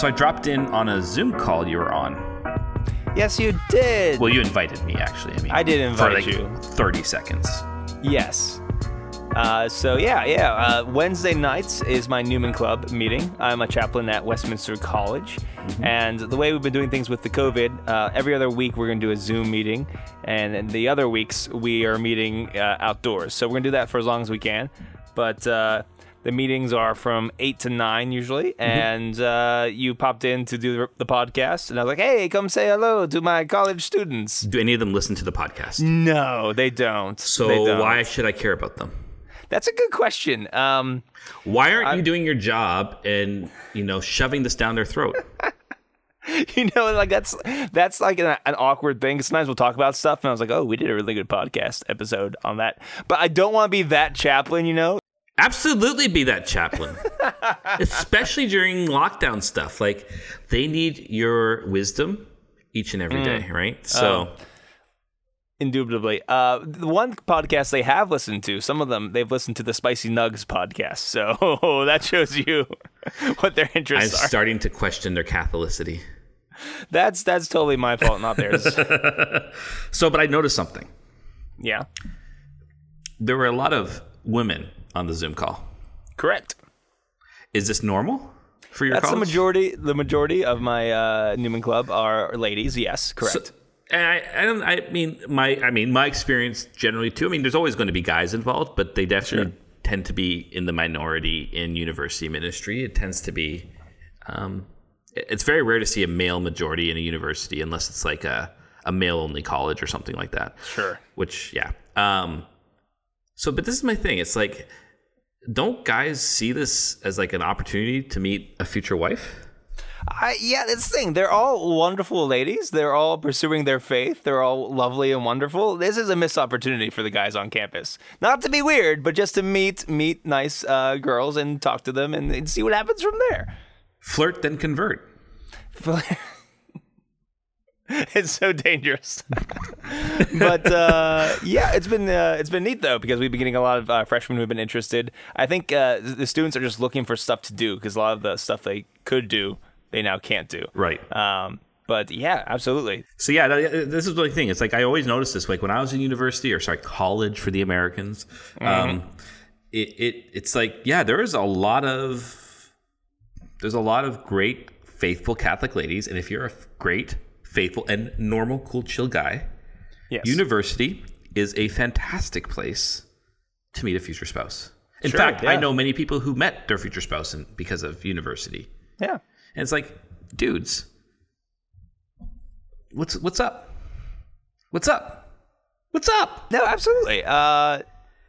So I dropped in on a Zoom call you were on. Yes, you did. Well, you invited me actually. I mean, I did for invite like you. 30 seconds. Yes. Uh, so yeah, yeah. Uh, Wednesday nights is my Newman Club meeting. I'm a chaplain at Westminster College, and the way we've been doing things with the COVID, uh, every other week we're going to do a Zoom meeting, and then the other weeks we are meeting uh, outdoors. So we're going to do that for as long as we can. But uh, the meetings are from eight to nine usually, and uh, you popped in to do the, the podcast, and I was like, "Hey, come say hello to my college students." Do any of them listen to the podcast? No, they don't. So They don't. why should I care about them? That's a good question. Um, Why aren't you doing your job and you know shoving this down their throat? you know, like that's that's like an, an awkward thing. Sometimes we'll talk about stuff, and I was like, "Oh, we did a really good podcast episode on that." But I don't want to be that chaplain, you know. Absolutely be that chaplain. Especially during lockdown stuff. Like they need your wisdom each and every day, right? So Indubitably, uh, the one podcast they have listened to, some of them they've listened to the Spicy Nugs podcast, so that shows you what their interests I'm are. starting to question their Catholicity. That's that's totally my fault, not theirs. So, but I noticed something. yeah, There were a lot of women on the Zoom call. correct. Is this normal for your That's the majority. The majority of my uh, Newman Club are ladies. Yes, correct. So- and I, I don't. I mean, my. I mean, my experience generally too. I mean, there's always going to be guys involved, but they definitely tend to be in the minority in university ministry. It tends to be. Um, it's very rare to see a male majority in a university unless it's like a a male only college or something like that. Sure. Which, yeah. Um, so, but this is my thing. It's like, don't guys see this as like an opportunity to meet a future wife? I, yeah, that's the thing. They're all wonderful ladies. They're all pursuing their faith. They're all lovely and wonderful. This is a missed opportunity for the guys on campus. Not to be weird, but just to meet meet nice uh, girls and talk to them and, and see what happens from there. Flirt, then convert. it's so dangerous. but uh, yeah, it's been uh, it's been neat though because we've been getting a lot of uh, freshmen who've been interested. I think uh, the students are just looking for stuff to do because a lot of the stuff they could do they now can't do. Right. Um, but yeah, absolutely. So yeah, this is the thing. It's like I always noticed this. Like when I was in university, or sorry, college for the Americans, um, it, it it's like yeah, there is a lot of there's a lot of great faithful Catholic ladies, and if you're a great faithful and normal, cool, chill guy, Yes. university is a fantastic place to meet a future spouse. In Sure, fact, I know many people who met their future spouse in, because of university. yeah. And it's like, dudes, what's what's up? What's up? What's up? No, absolutely. Uh,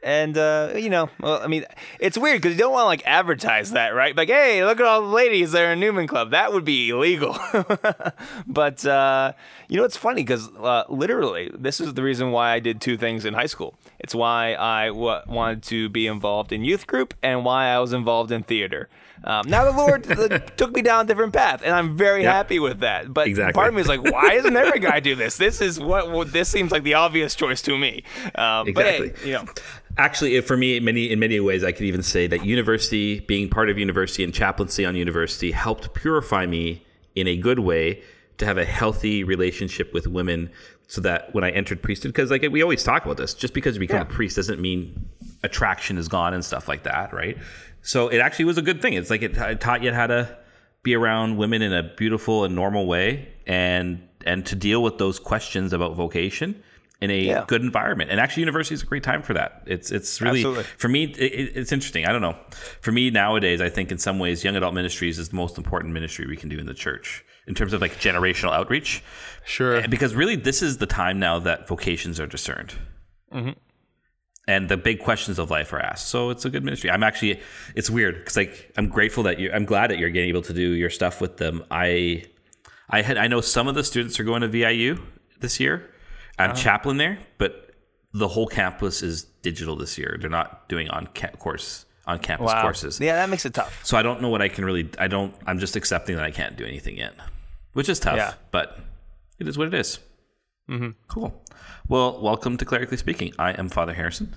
and uh, you know, well, I mean, it's weird because you don't want to like advertise that, right? Like, hey, look at all the ladies there in Newman Club. That would be illegal. but uh, you know, it's funny because uh, literally, this is the reason why I did two things in high school. It's why I w- wanted to be involved in youth group and why I was involved in theater. Um, now the Lord took me down a different path, and I'm very Yeah. happy with that. But Exactly. part of me is like, why doesn't every guy do this? This is what this seems like the obvious choice to me. Um, Exactly. But hey, you know, Actually, for me, in many in many ways, I could even say that university, being part of university and chaplaincy on university, helped purify me in a good way to have a healthy relationship with women, so that when I entered priesthood, because like we always talk about this, just because you become a priest doesn't mean attraction is gone and stuff like that, right? So it actually was a good thing. It's like it, it taught you how to be around women in a beautiful and normal way, and and to deal with those questions about vocation in a Yeah. good environment. And actually, university is a great time for that. It's it's really Absolutely. for me. It, it- it's interesting. I don't know. For me nowadays, I think in some ways, young adult ministries is the most important ministry we can do in the church in terms of like generational outreach. sure. Eh, because really, this is the time now that vocations are discerned. Mm-hmm. And the big questions of life are asked. So it's a good ministry. I'm actually, it's weird because like I'm grateful that you, I'm glad that you're getting able to do your stuff with them. I, I had, I know some of the students are going to VIU this year. I'm chaplain there, but the whole campus is digital this year. They're not doing on ca- course on campus Wow. courses. Yeah, that makes it tough. So I don't know what I can really. I don't. I'm just accepting that I can't do anything yet, which is tough. Yeah. But it is what it is. Mm-hmm. Cool. Well, welcome to Clerically Speaking. I am Father Harrison.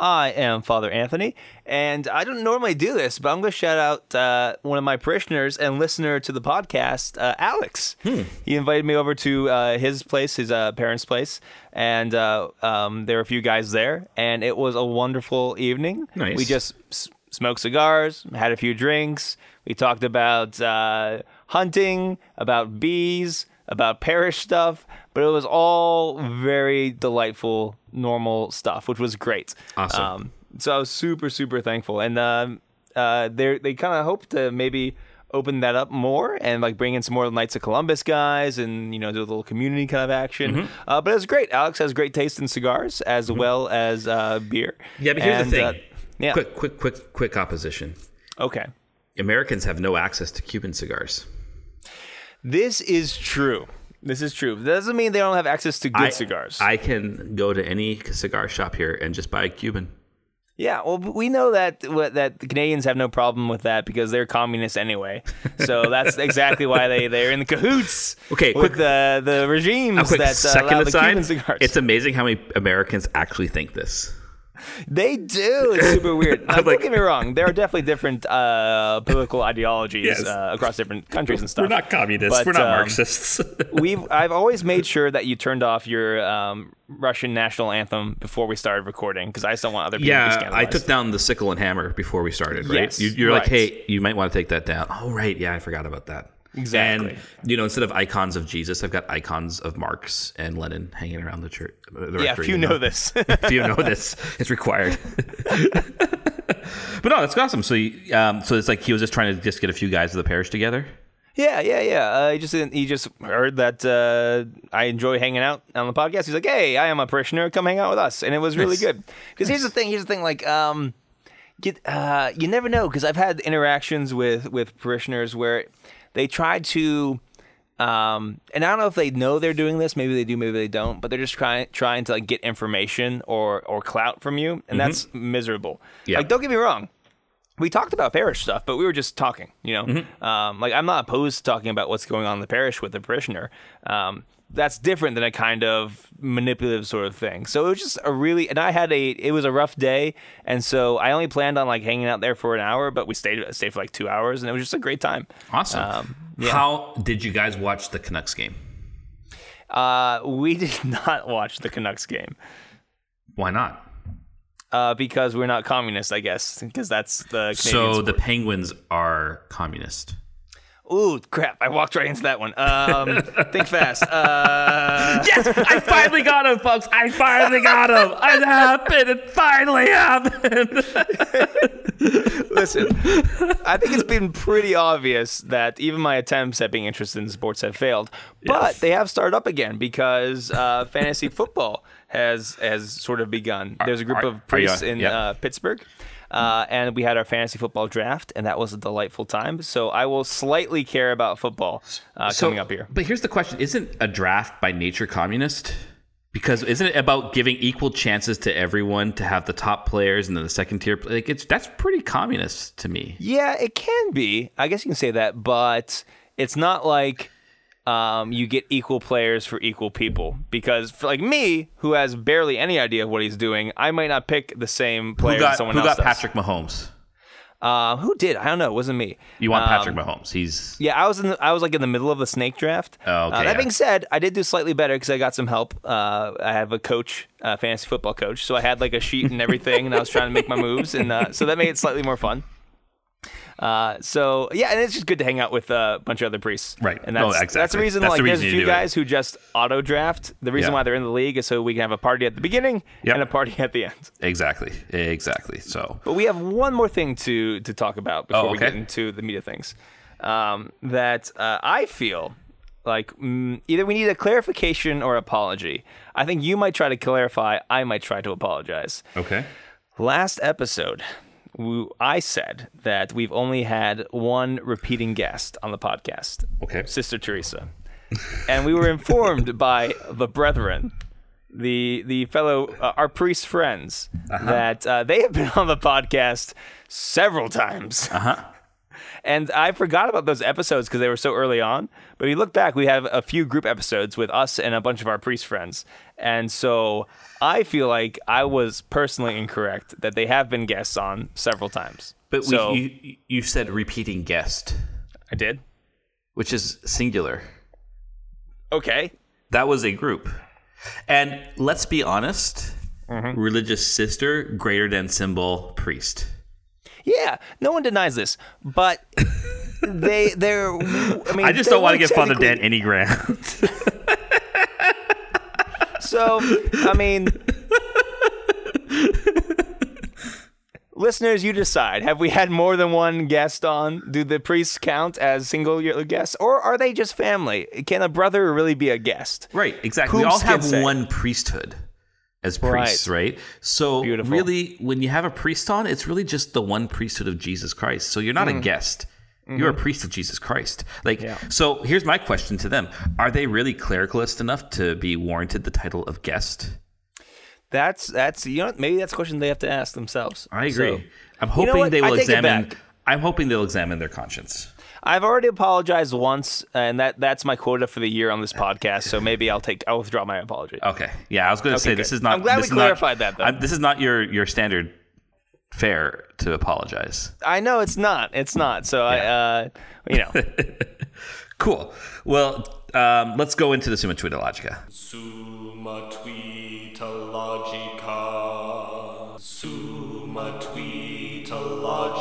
I am Father Anthony, and I don't normally do this, but I'm going to shout out uh, one of my parishioners and listener to the podcast, uh, Alex. Hmm. He invited me over to uh, his place, his uh, parents' place, and uh, um, there were a few guys there, and it was a wonderful evening. Nice. We just s- smoked cigars, had a few drinks. We talked about uh, hunting, about bees, about parish stuff, but it was all very delightful, normal stuff, which was great. Awesome. Um, so I was super, super thankful, and um, uh, they they kind of hope to maybe open that up more and like bring in some more Knights of Columbus guys and you know do a little community kind of action. Mm-hmm. Uh, but it was great. Alex has great taste in cigars as well as uh, beer. Yeah, but here's And, the thing. uh, yeah. Quick, quick, quick, quick opposition. Okay. Americans have no access to Cuban cigars. This is true. This is true. That doesn't mean they don't have access to good I, cigars. I can go to any cigar shop here and just buy a Cuban. yeah, well, we know that that the Canadians have no problem with that because they're communists anyway. So that's exactly why they they're in the cahoots. Okay, with quick- the the regimes that uh, second allow the Cuban aside. cigars. It's amazing how many Americans actually think this. They do. It's super weird. Now, I'm like- don't get me wrong. There are definitely different uh, political ideologies Yes. uh, across different countries and stuff. We're not communists. But, We're not um, Marxists. We've I've always made sure that you turned off your um, Russian national anthem before we started recording because I just don't want other people to be yeah, I took down the sickle and hammer before we started, right? Yes, you, you're like, hey, you might want to take that down. Oh, right. Yeah, I forgot about that. Exactly. And, you know, instead of icons of Jesus, I've got icons of Marx and Lenin hanging around the church. The Yeah, if you know this. if you know this, it's required. but no, that's awesome. So, you, um, so it's like he was just trying to just get a few guys of the parish together. Yeah, yeah, yeah. Uh, he just he just heard that uh, I enjoy hanging out on the podcast. He's like, "Hey, I am a parishioner. Come hang out with us," and it was really Nice. good. Because here's the thing. Here's the thing. Like, um, get uh, you never know. Because I've had interactions with with parishioners where they try to. Um, and I don't know if they know they're doing this. Maybe they do. Maybe they don't. But they're just trying trying to like get information or or clout from you, and that's miserable. Yeah. Like, don't get me wrong we talked about parish stuff, but we were just talking, you know. Mm-hmm. Um, like I'm not opposed to talking about what's going on in the parish with the parishioner. Um, that's different than a kind of manipulative sort of thing. So it was just a really, and I had a, it was a rough day, and so I only planned on like hanging out there for an hour, but we stayed stayed for like two hours, and it was just a great time. Awesome. Um, yeah. How did you guys watch the Canucks game? Uh, we did not watch the Canucks game Why not? uh, because we're not communist, I guess, because that's the Canadian So sport. the Penguins are communist. Ooh, crap! I walked right into that one. Um, think fast. Uh, Yes, I finally got him, folks. I finally got him. It happened. It finally happened. Listen, I think it's been pretty obvious that even my attempts at being interested in sports have failed. But Yes. they have started up again because uh, fantasy football has has sort of begun. There's a group are- of are you priests in yeah. uh, Pittsburgh. Uh, and we had our fantasy football draft, and that was a delightful time. So I will slightly care about football uh, coming up here. But here's the question: Isn't a draft by nature communist? Because isn't it about giving equal chances to everyone to have the top players and then the second tier? Like it's that's pretty communist to me. Yeah, it can be. I guess you can say that, but it's not like um, you get equal players for equal people. Because for like me, who has barely any idea of what he's doing, I might not pick the same player Who got, as someone who else got does. Patrick Mahomes? Uh, who did? I don't know. It wasn't me. You want Um, Patrick Mahomes? He's Yeah, I was in. The, I was like in the middle of the snake draft. Oh, okay, Uh, that yeah. being said, I did do slightly better because I got some help. Uh, I have a coach, a fantasy football coach, so I had like a sheet and everything, and I was trying to make my moves, and uh, so that made it slightly more fun. Uh, so yeah, and it's just good to hang out with a bunch of other priests. Right. And No, that's that's the exactly. reason. That's like, the there's a few do it. guys who just auto draft. The reason Yeah. why they're in the league is so we can have a party at the beginning Yep. and a party at the end. exactly, exactly. So But we have one more thing to to talk about before Oh, we get into the meat of things. Um, that uh, I feel like mm, either we need a clarification or apology. I think you might try to clarify. I might try to apologize. okay. Last episode, we, I said that we've only had one repeating guest on the podcast, Okay. Sister Teresa, and we were informed by the brethren, the the fellow uh, our priest friends, Uh-huh. that uh, they have been on the podcast several times. Uh huh. And I forgot about those episodes because they were so early on. But if you look back, we have a few group episodes with us and a bunch of our priest friends. And so I feel like I was personally incorrect that they have been guests on several times. But so, we, you, you said repeating guest, I did. which is singular. Okay. That was a group. And let's be honest mm-hmm. religious sister, greater than symbol, priest. Yeah, no one denies this, but they they're. I mean, I just don't want to get Father Dan any ground. So I mean, listeners, you decide. Have we had more than one guest on? Do the priests count as single uh, guests, or are they just family? Can a brother really be a guest? right, exactly. we all have say. one priesthood as priests, right? So Beautiful. really, when you have a priest on, it's really just the one priesthood of Jesus Christ. So you're not a hmm. guest. You're a priest of Jesus Christ. Like, Mm-hmm. Yeah. so here's my question to them: Are they really clericalist enough to be warranted the title of guest? That's that's you know maybe that's a question they have to ask themselves. I agree. So, I'm You know hoping they will examine. I'm hoping they'll examine their conscience. I've already apologized once, and that that's my quota for the year on this podcast. So maybe I'll take I'll withdraw my apology. Okay. Yeah, I was going to say Okay, this is not. I'm glad we is not- clarified that, though. I'm- this is not your your standard fare to apologize. I know it's not. It's not. So I, uh, you know, Cool. Well, um, let's go into the Summa Tweetologica. Summa Tweetologica. Summa Tweetologica.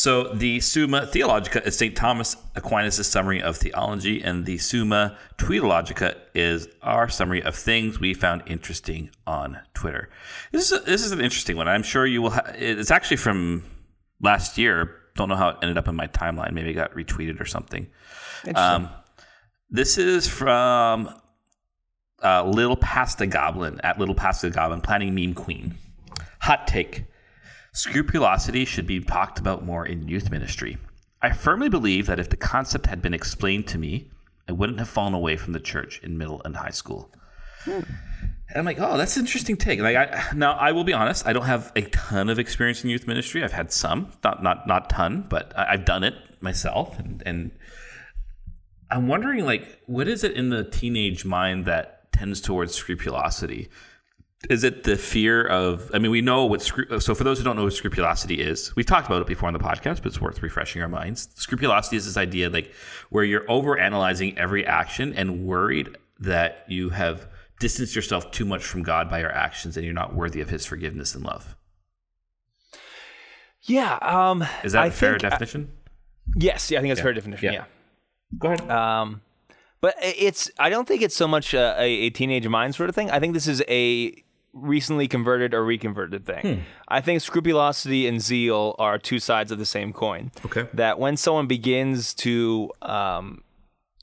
So the Summa Theologica is St. Thomas Aquinas' summary of theology, and the Summa Tweetologica is our summary of things we found interesting on Twitter. This is a, this is an interesting one. I'm sure you will. Ha- it's actually from last year. Don't know how it ended up in my timeline. Maybe it got retweeted or something. Um, this is from uh, Little Pasta Goblin at Little Pasta Goblin, planning meme queen. Hot take. Scrupulosity should be talked about more in youth ministry. I firmly believe that if the concept had been explained to me, I wouldn't have fallen away from the church in middle and high school. And I'm like, oh, that's an interesting take. Like, I, now I will be honest, I don't have a ton of experience in youth ministry. I've had some, not not not ton, but I, I've done it myself, and and I'm wondering, like, what is it in the teenage mind that tends towards scrupulosity? Is it the fear of? I mean, we know what. So, for those who don't know what scrupulosity is, we've talked about it before on the podcast, but it's worth refreshing our minds. Scrupulosity is this idea, like, where you're over analyzing every action and worried that you have distanced yourself too much from God by your actions, and you're not worthy of His forgiveness and love. yeah. Um, Is that I a fair think- definition? Yes, yeah, I think that's a fair definition. Yeah. Yeah. Go ahead. Um, but i- it's I don't think it's so much a, a teenage mind sort of thing. I think this is a recently converted or reconverted thing. I think scrupulosity and zeal are two sides of the same coin. Okay. That when someone begins to um,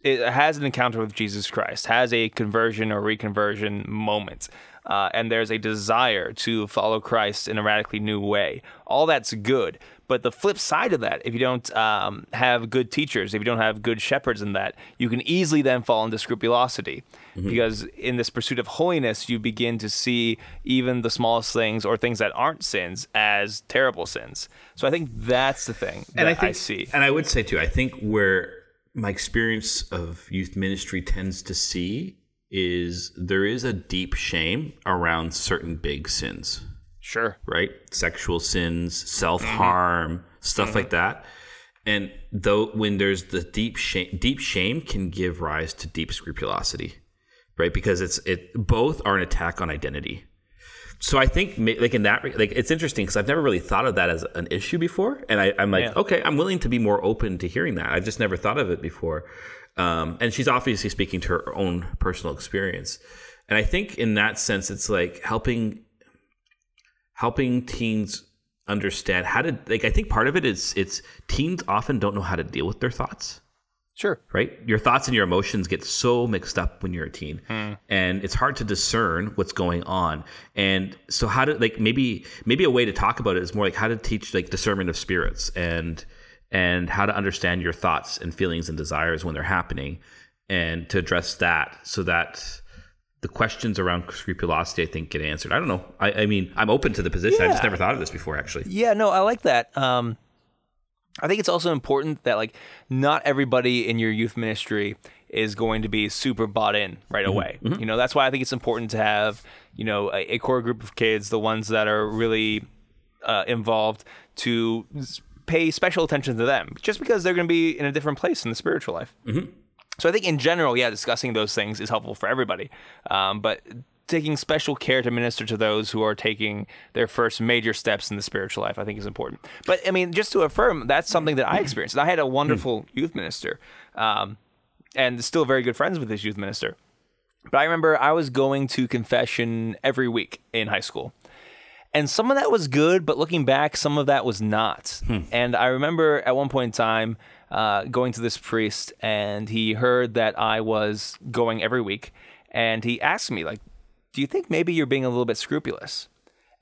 it has an encounter with Jesus Christ, has a conversion or reconversion moment, uh, and there's a desire to follow Christ in a radically new way. All that's good. But the flip side of that, if you don't um, have good teachers, if you don't have good shepherds in that, you can easily then fall into scrupulosity. Mm-hmm. Because in this pursuit of holiness, you begin to see even the smallest things or things that aren't sins as terrible sins. So I think that's the thing that and I I, see. and I would say too, I think where my experience of youth ministry tends to see is there is a deep shame around certain big sins, Sure. right? Sexual sins, self harm, mm-hmm. stuff like mm-hmm. that. And though when there's the deep shame, deep shame can give rise to deep scrupulosity, right? Because it's it both are an attack on identity. So I think like in that like it's interesting because I've never really thought of that as an issue before, and I, I'm like, Yeah. okay, I'm willing to be more open to hearing that. I've just never thought of it before. Um, and she's obviously speaking to her own personal experience, and I think in that sense, it's like helping helping teens understand how to like. I think part of it is it's teens often don't know how to deal with their thoughts. Sure. Right, your thoughts and your emotions get so mixed up when you're a teen, and it's hard to discern what's going on. And so, how to like maybe maybe a way to talk about it is more like how to teach like discernment of spirits and and how to understand your thoughts and feelings and desires when they're happening, and to address that so that the questions around scrupulosity, I think, get answered. I don't know. I, I mean, I'm open to the position. I just never thought of this before, actually. Yeah, no, I like that. Um, I think it's also important that like not everybody in your youth ministry is going to be super bought in right away. You know, that's why I think it's important to have you know a, a core group of kids, the ones that are really uh, involved, to pay special attention to them, just because they're going to be in a different place in the spiritual life. So I think in general, yeah, discussing those things is helpful for everybody. Um, but taking special care to minister to those who are taking their first major steps in the spiritual life, I think is important. But I mean, just to affirm, that's something that I experienced. I had a wonderful youth minister, um, and still very good friends with this youth minister. But I remember I was going to confession every week in high school. And some of that was good, but looking back, some of that was not. And I remember at one point in time uh, going to this priest, and he heard that I was going every week, and he asked me, like, "Do you think maybe you're being a little bit scrupulous?"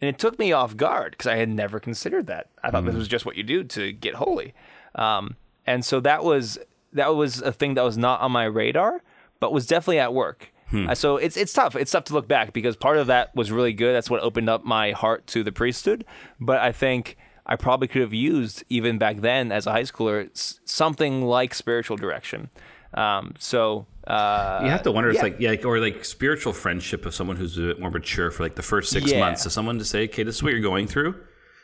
And it took me off guard because I had never considered that. I thought this was just what you do to get holy, um, and so that was that was a thing that was not on my radar, but was definitely at work. Uh, so it's it's tough. It's tough to look back because part of that was really good. That's what opened up my heart to the priesthood. But I think I probably could have used even back then as a high schooler something like spiritual direction. Um, so uh, You have to wonder, yeah. it's like, yeah, like, or like spiritual friendship of someone who's a bit more mature for like the first six Yeah. months. So someone to say, okay, this is what you're going through.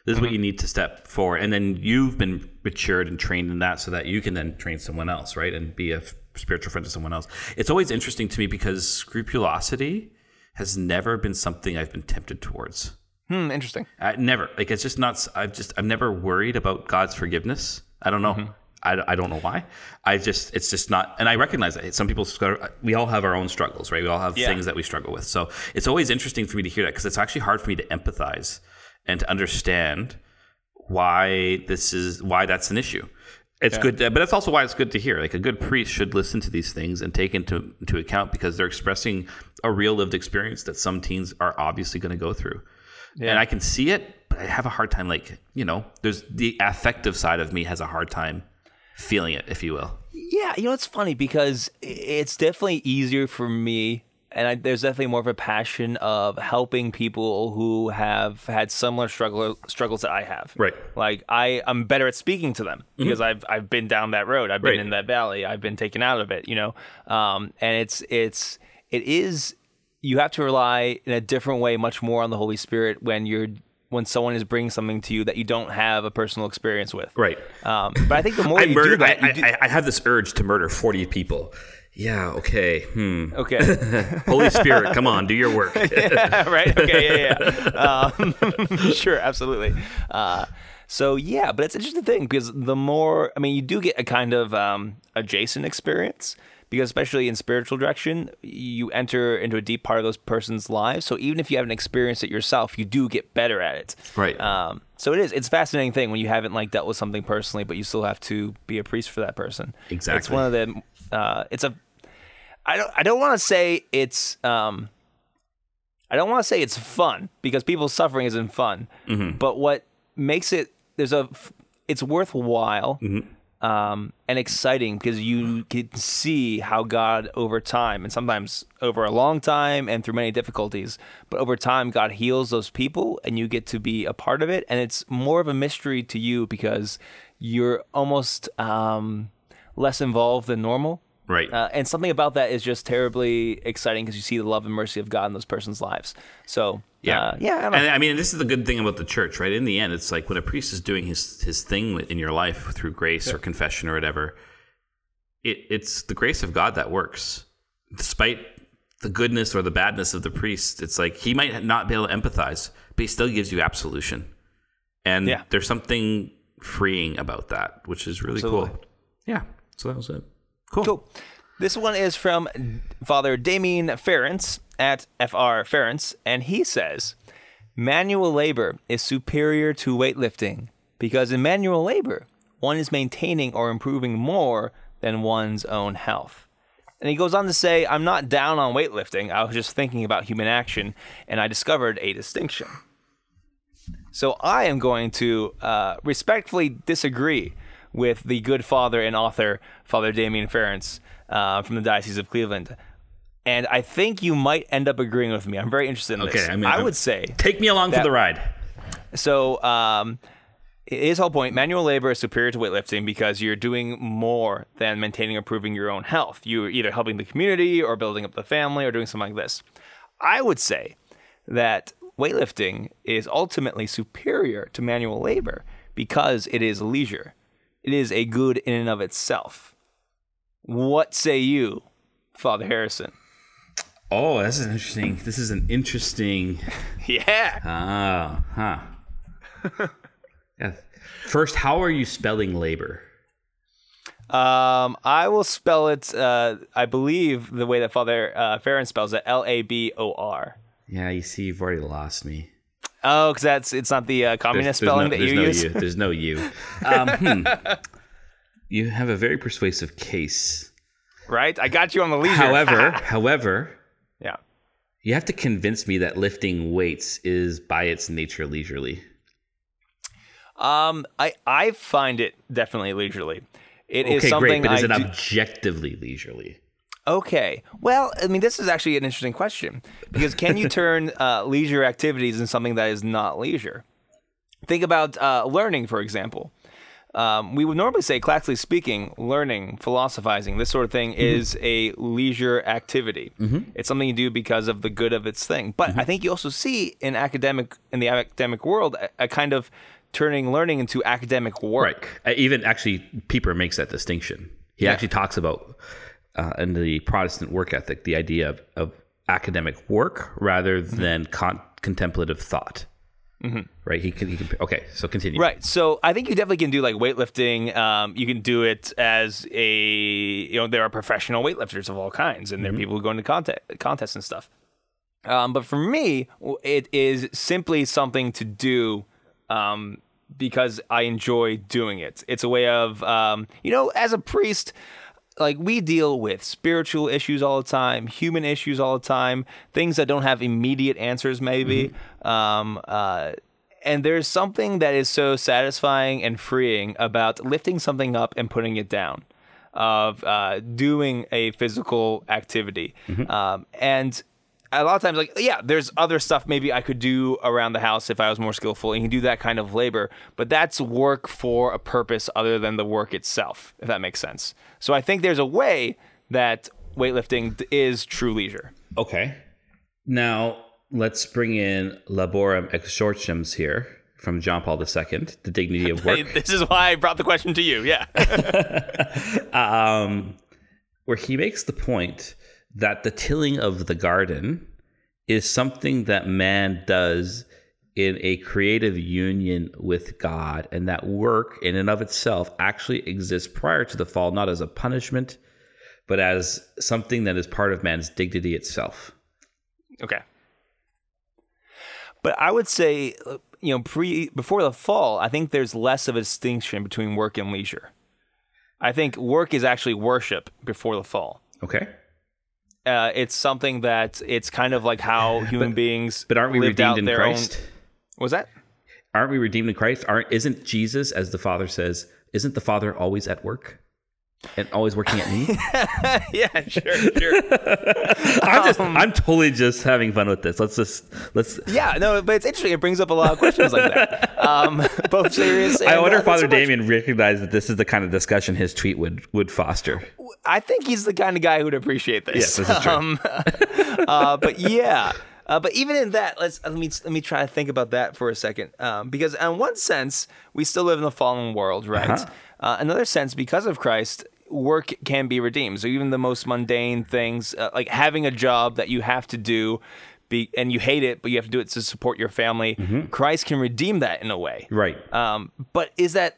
This is Mm-hmm. what you need to step forward. And then you've been matured and trained in that so that you can then train someone else, right? And be a spiritual friend to someone else. It's always interesting to me because scrupulosity has never been something I've been tempted towards. hmm, interesting. I never like it's just not. I've just I've never worried about God's forgiveness. I don't know. I, I don't know why. I just it's just not. And I recognize that some people struggle- we all have our own struggles, right? We all have Yeah. things that we struggle with. So it's always interesting for me to hear that because it's actually hard for me to empathize and to understand why this is why that's an issue. It's good, to, but that's also why it's good to hear. Like a good priest should listen to these things and take into into account because they're expressing a real lived experience that some teens are obviously going to go through. And I can see it, but I have a hard time. Like you know, there's the affective side of me has a hard time feeling it, if you will. Yeah, you know it's funny because it's definitely easier for me, and I, there's definitely more of a passion of helping people who have had similar struggle struggles that I have. Right. Like I, I'm better at speaking to them because I've I've been down that road. I've been Right. in that valley. I've been taken out of it. You know, um, and it's it's it is you have to rely in a different way, much more on the Holy Spirit when you're when someone is bringing something to you that you don't have a personal experience with. Right. Um, but I think the more I you murder. do that, I, you do, I, I have this urge to murder forty people. Yeah. Okay. Hmm. okay. Holy Spirit, come on, do your work. right? Okay, yeah, yeah. Um, sure, absolutely. Uh, so yeah, but it's an interesting thing because the more, I mean, you do get a kind of um, adjacent experience because especially in spiritual direction, you enter into a deep part of those person's lives. So even if you haven't experienced it yourself, you do get better at it. Right. Um, so it is. It's a fascinating thing when you haven't like dealt with something personally, but you still have to be a priest for that person. Exactly. It's one of the. Uh, it's a. I don't. I don't want to say it's. Um, I don't want to say it's fun because people's suffering isn't fun. But what makes it there's a it's worthwhile um, and exciting because you can see how God over time and sometimes over a long time and through many difficulties, but over time God heals those people and you get to be a part of it. And it's more of a mystery to you because you're almost um, less involved than normal. right. Uh, and something about that is just terribly exciting because you see the love and mercy of God in those person's lives. So Yeah, uh, yeah, I and. I mean, this is the good thing about the church, right? In the end, it's like when a priest is doing his his thing in your life through grace or confession or whatever, it, it's the grace of God that works, despite the goodness or the badness of the priest. It's like he might not be able to empathize, but he still gives you absolution, and Yeah. there's something freeing about that, which is really Absolutely. cool. Yeah, so that was it. Cool. Cool. This one is from Father Damian Ference at FR Ference, and he says, manual labor is superior to weightlifting because in manual labor, one is maintaining or improving more than one's own health. And he goes on to say, I'm not down on weightlifting. I was just thinking about human action, and I discovered a distinction. So I am going to uh, respectfully disagree with the good father and author, Father Damian Ference uh, from the Diocese of Cleveland. And I think you might end up agreeing with me. I'm very interested in Okay, this. I mean, I would say Take me along for the ride. so. Um, his whole point: manual labor is superior to weightlifting because you're doing more than maintaining or improving your own health. You're either helping the community or building up the family or doing something like this. I would say that weightlifting is ultimately superior to manual labor because it is leisure. It is a good in and of itself. What say you, Father Harrison? Oh, that's an interesting. This is an interesting. Yeah. Ah, huh. yeah. First, how are you spelling labor? Um, I will spell it. Uh, I believe the way that Father uh, Farron spells it, L A B O R. Yeah, you see, you've already lost me. Oh, because that's it's not the uh, communist spelling no, that you no use. U. There's no U. Um, hmm. You have a very persuasive case. Right? I got you on the leisure. However, however, yeah. you have to convince me that lifting weights is by its nature leisurely. Um, I I find it definitely leisurely. It is Okay, something great, but is I it do- objectively leisurely? Okay. Well, I mean, this is actually an interesting question because can you turn uh, leisure activities into something that is not leisure? Think about uh, learning, for example. Um, we would normally say, classically speaking, learning, philosophizing, this sort of thing is a leisure activity. It's something you do because of the good of its thing. But I think you also see in academic in the academic world a, a kind of turning learning into academic work. Right. Even actually, Pieper makes that distinction. He Yeah. actually talks about uh, in the Protestant work ethic the idea of, of academic work rather Mm-hmm. than con- contemplative thought. Right. He can. He can. Okay. So continue. Right. So I think you definitely can do like weightlifting. Um, you can do it as a you know there are professional weightlifters of all kinds, and there are people who go into contest contests and stuff. Um, but for me, it is simply something to do um, because I enjoy doing it. It's a way of um, you know as a priest. Like we deal with spiritual issues all the time, human issues all the time, things that don't have immediate answers, maybe. Um, uh, and there's something that is so satisfying and freeing about lifting something up and putting it down, of uh, doing a physical activity. Um, and a lot of times, like, yeah, there's other stuff maybe I could do around the house if I was more skillful. And you can do that kind of labor, but that's work for a purpose other than the work itself, if that makes sense. So I think there's a way that weightlifting is true leisure. Okay. Now let's bring in Laborem Exercens here from John Paul II, the dignity of work. This is why I brought the question to you. Yeah. um, where he makes the point that the tilling of the garden is something that man does in a creative union with God, and that work in and of itself actually exists prior to the fall, not as a punishment, but as something that is part of man's dignity itself. Okay. But I would say, uh, you know, pre before the fall, I think there's less of a distinction between work and leisure. I think work is actually worship before the fall. Okay. Uh, it's something that it's kind of like how human beings. But aren't we redeemed in Christ? Own, was that? Aren't we redeemed in Christ? Aren't isn't Jesus, as the Father says, isn't the Father always at work? And always working at me? yeah, sure, sure. I'm just Um, I'm totally just having fun with this. Let's just let's yeah, no, but it's interesting. It brings up a lot of questions like that, um, both serious. And, I wonder uh, if Father not so much- Damian recognized that this is the kind of discussion his tweet would would foster. I think he's the kind of guy who'd appreciate this. Yes, this is true. Um, uh, but yeah, uh, but even in that, let's let me let me try to think about that for a second, um, because in one sense, we still live in the fallen world, right? Uh-huh. Uh, another sense, because of Christ, work can be redeemed. So even the most mundane things, uh, like having a job that you have to do. Be, and you hate it, but you have to do it to support your family. Mm-hmm. Christ can redeem that in a way. Right. Um, but is that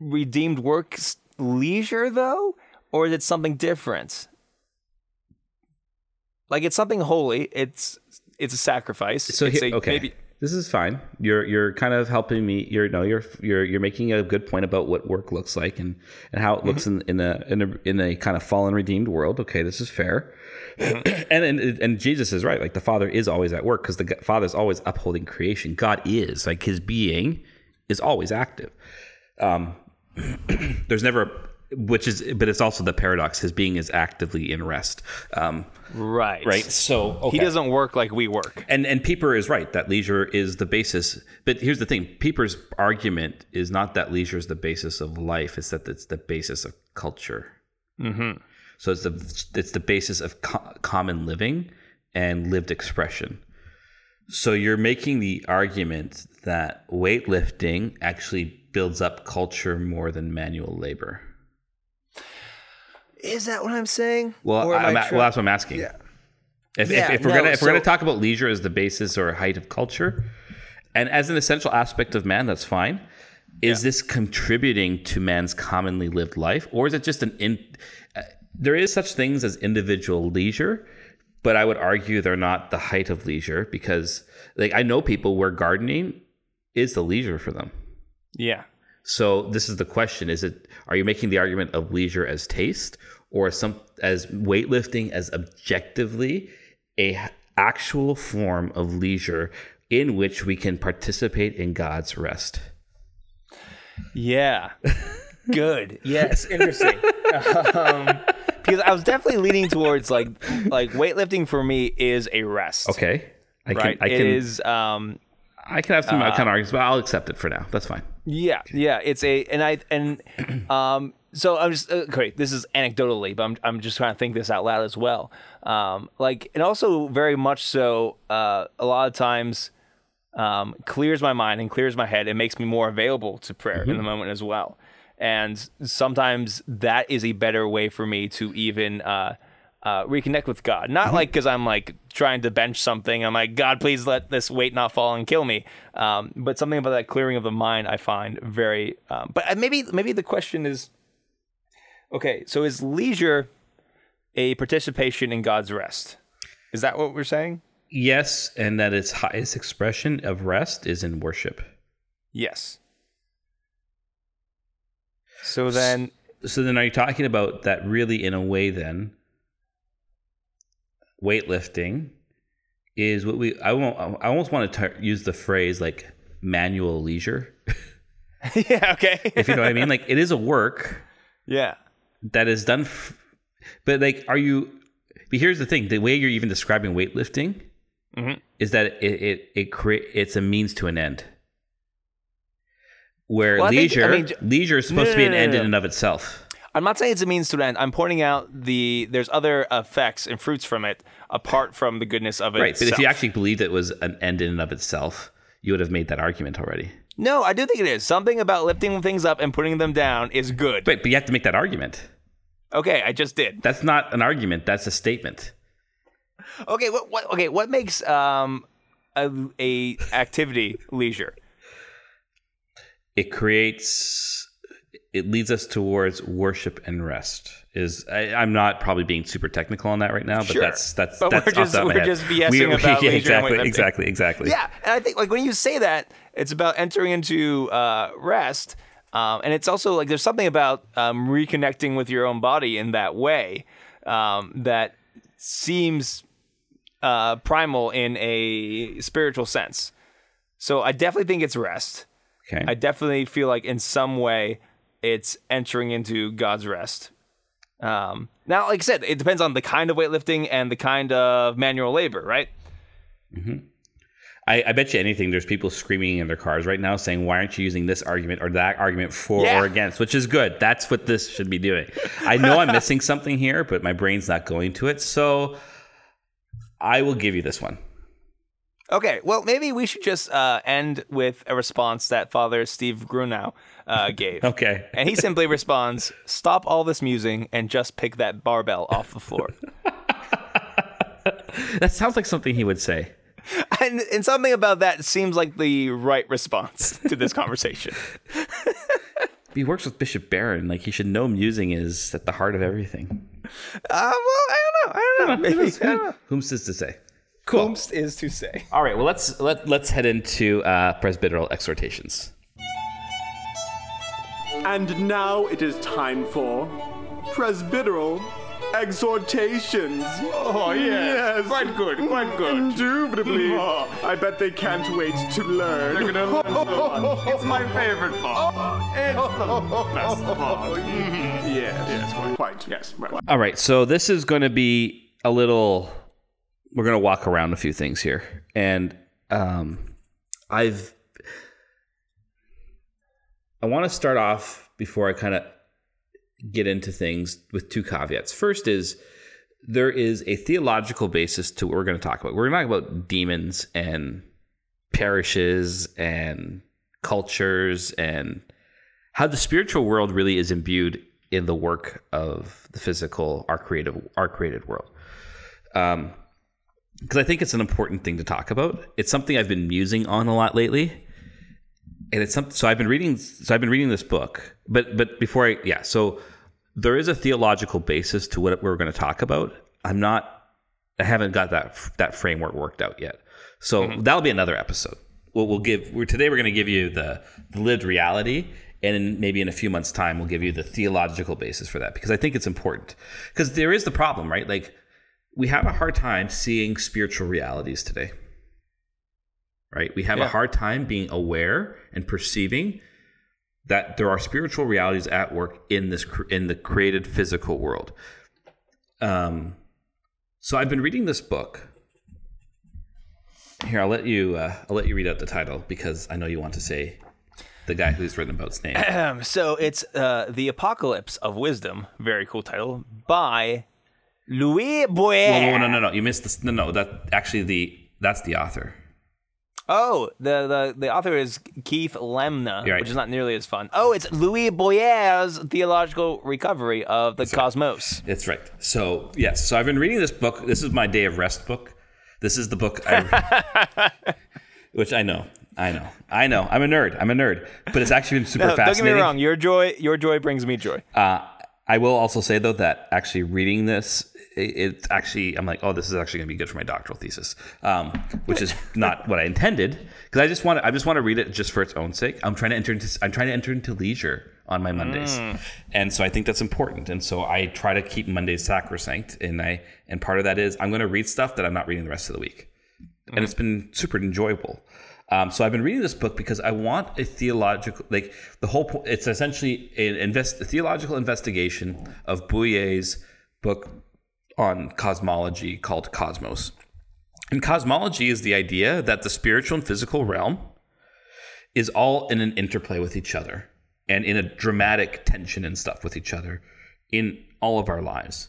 redeemed work leisure though, or is it something different? Like it's something holy. It's it's a sacrifice. So it's here- a, okay. maybe This is fine. You're you're kind of helping me. You're no, you're you're you're making a good point about what work looks like and and how it looks in in a in a in a kind of fallen redeemed world. Okay, this is fair. and, and and Jesus is right. Like the Father is always at work because the Father is always upholding creation. God is like His being is always active. Um, there's never, which is, but it's also the paradox. His being is actively in rest. Um, Right. right. So okay. He doesn't work like we work. And and Pieper is right that leisure is the basis. But here's the thing: Pieper's argument is not that leisure is the basis of life; it's that it's the basis of culture. Mm-hmm. So it's the it's the basis of co- common living and lived expression. So you're making the argument that weightlifting actually builds up culture more than manual labor. Is that what I'm saying? Well, Or I'm I at- well, that's what I'm asking. Yeah. If, Yeah, if, if we're no, gonna if we're gonna talk about leisure as the basis or height of culture, and as an essential aspect of man, that's fine. Is this contributing to man's commonly lived life, or is it just an in? Uh, there is such things as individual leisure, but I would argue they're not the height of leisure because, like, I know people where gardening is the leisure for them. Yeah. So this is the question: Is it? Are you making the argument of leisure as taste, or some as weightlifting as objectively a actual form of leisure in which we can participate in God's rest? Yeah. Good. Yes. Interesting. um, because I was definitely leaning towards like like weightlifting for me is a rest. Okay, I can. Right. I It can. is um I can have some uh, kind of arguments, but I'll accept it for now. That's fine. Yeah, yeah, it's a and I and um so I'm just uh, okay. This is anecdotally, but I'm I'm just trying to think this out loud as well. Um, like and also very much so. Uh, a lot of times, um, clears my mind and clears my head. It makes me more available to prayer in the moment as well. And sometimes that is a better way for me to even uh, uh, reconnect with God. Not like because I'm like trying to bench something. I'm like, God, please let this weight not fall and kill me. Um, but something about that clearing of the mind I find very. Um, but uh, maybe maybe the question is, okay, so is leisure a participation in God's rest? Is that what we're saying? Yes, and that its highest expression of rest is in worship. Yes. So then, So then, are you talking about that really, in a way, then, weightlifting is what we? I won't. I almost want to t- use the phrase like manual leisure, yeah, okay, if you know what I mean. Like it is a work yeah, that is done, f- but like, are you? But here's the thing: the way you're even describing weightlifting Mhm. is that it it it create it's a means to an end. Where Well, I think- I leisure, mean, leisure is supposed No, to be an no, end no, in and of itself. I'm not saying it's a means to an end. I'm pointing out the there's other effects and fruits from it apart from the goodness of it. Right, but if you actually believed it was an end in and of itself, you would have made that argument already. no, I do think it is something about lifting things up and putting them down is good. But but you have to make that argument. okay, I just did. That's not an argument. That's a statement. Okay, what, what okay, what makes um a, a activity leisure? It creates. It leads us towards worship and rest. Is I, I'm not probably being super technical on that right now, but Sure. that's that's But that's we're just- the top of my we're just BSing about yeah, exactly, exactly, exactly. Yeah, and I think like when you say that, it's about entering into uh, rest, um, and it's also like there's something about um, reconnecting with your own body in that way um, that seems uh, primal in a spiritual sense. So I definitely think it's rest. Okay. I definitely feel like in some way it's entering into God's rest. Um, now, like I said, it depends on the kind of weightlifting and the kind of manual labor, right? I, I bet you anything. There's people screaming in their cars right now saying, "Why aren't you using this argument or that argument for Yeah. or against?" Which is good. That's what this should be doing. I know I'm missing something here, but my brain's not going to it. So I will give you this one. Okay, well, maybe we should just uh, end with a response that Father Steve Grunow uh, gave. Okay. And he simply responds, Stop all this musing and just pick that barbell off the floor. That sounds like something he would say. and, and something about that seems like the right response to this conversation. He works with Bishop Barron. Like he should know musing is at the heart of everything. Uh, well, I don't know. I don't know. Maybe. I don't. Whom says to say? Cool. Oomph is to say. All right. Well, let's let let's head into uh, presbyteral exhortations. And now it is time for presbyteral exhortations. Oh, yes. Quite good, quite good. Indubitably. Oh. I bet they can't wait to learn. They're gonna learn so. It's my favorite part. It's the best part. Yes, yes, quite, quite, yes. Right. All right. So this is going to be a little. We're to walk around a few things here, and um, I've. I want to start off before I kind of get into things with two caveats. First is there is a theological basis to what we're going to talk about. We're going to talk about demons and parishes and cultures and how the spiritual world really is imbued in the work of the physical, our creative, our created world. Um, because I think it's an important thing to talk about. It's something I've been musing on a lot lately, and it's something. So I've been reading. So I've been reading this book, but but before I yeah. So there is a theological basis to what we're going to talk about. I'm not. I haven't got that that framework worked out yet. So mm-hmm. that'll be another episode. We'll, we'll give. We're, today we're going to give you the, the lived reality, and in, maybe in a few months' time we'll give you the theological basis for that because I think it's important. Because there is the problem, right? Like we have a hard time seeing spiritual realities today. Right? We have a hard time being aware and perceiving that there are spiritual realities at work in this in the created physical world. Um, so I've been reading this book. Here, I'll let you. Uh, I'll let you read out the title because I know you want to say the guy who's written about's name. Um, so it's uh, The Apocalypse of Wisdom, very cool title, by Louis Bouyer. Whoa, whoa, no, no, no! You missed this. No, no, that actually the that's the author. Oh, the, the, the author is Keith Lemna, right. which is not nearly as fun. Oh, it's Louis Bouyer's Theological Recovery of the Cosmos. That's right. So yes, so I've been reading this book. This is my day of rest book. This is the book I, which I know, I know, I know. I'm a nerd. I'm a nerd, but it's actually been super No, don't get me wrong. Your joy, your joy brings me joy. Uh, I will also say though that actually reading this, it's actually I'm like, oh, this is actually going to be good for my doctoral thesis, um, which is not what I intended because I just want to I just want to read it just for its own sake. I'm trying to enter into I'm trying to enter into leisure on my Mondays, and so I think that's important. And so I try to keep Mondays sacrosanct, and I and part of that is I'm going to read stuff that I'm not reading the rest of the week, and it's been super enjoyable. Um, so I've been reading this book because I want a theological, like the whole. Po- it's essentially an invest, a theological investigation of Bouyer's book on cosmology called Cosmos. And cosmology is the idea that the spiritual and physical realm is all in an interplay with each other and in a dramatic tension and stuff with each other in all of our lives.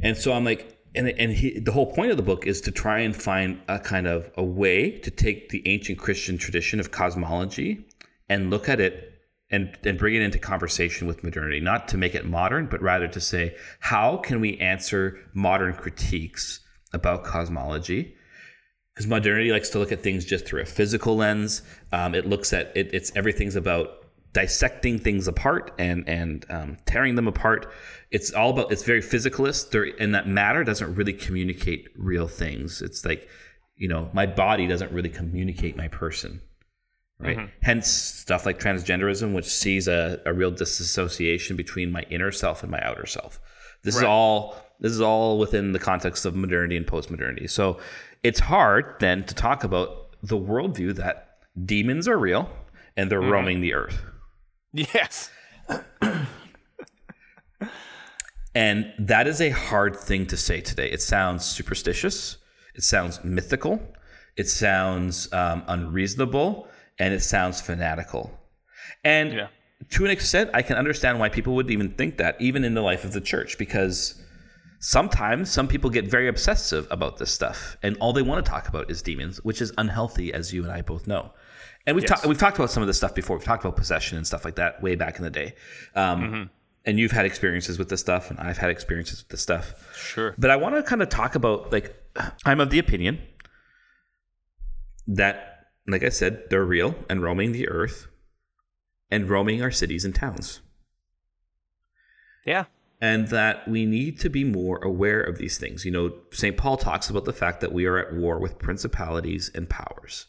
And so I'm like, and and he, the whole point of the book is to try and find a kind of a way to take the ancient Christian tradition of cosmology and look at it and and bring it into conversation with modernity, not to make it modern, but rather to say how can we answer modern critiques about cosmology? Because modernity likes to look at things just through a physical lens. Um, it looks at it, it's everything's about dissecting things apart and and um, tearing them apart. It's all about it's very physicalist. There, and that matter doesn't really communicate real things. It's like you know my body doesn't really communicate my person, right? Hence stuff like transgenderism, which sees a, a real disassociation between my inner self and my outer self. This is all this is all within the context of modernity and post-modernity. So it's hard then to talk about the worldview that demons are real and they're roaming the earth. Yes. And that is a hard thing to say today. It sounds superstitious. It sounds mythical. It sounds um, unreasonable. And it sounds fanatical. And Yeah. to an extent, I can understand why people would even think that, even in the life of the church, because sometimes some people get very obsessive about this stuff. And all they want to talk about is demons, which is unhealthy, as you and I both know. And we've, talked we've talked about some of this stuff before. We've talked about possession and stuff like that way back in the day. Um, And you've had experiences with this stuff, and I've had experiences with this stuff. Sure. But I want to kind of talk about like I'm of the opinion that, like I said, they're real and roaming the earth and roaming our cities and towns. Yeah. and that we need to be more aware of these things. You know, St. Paul talks about the fact that we are at war with principalities and powers.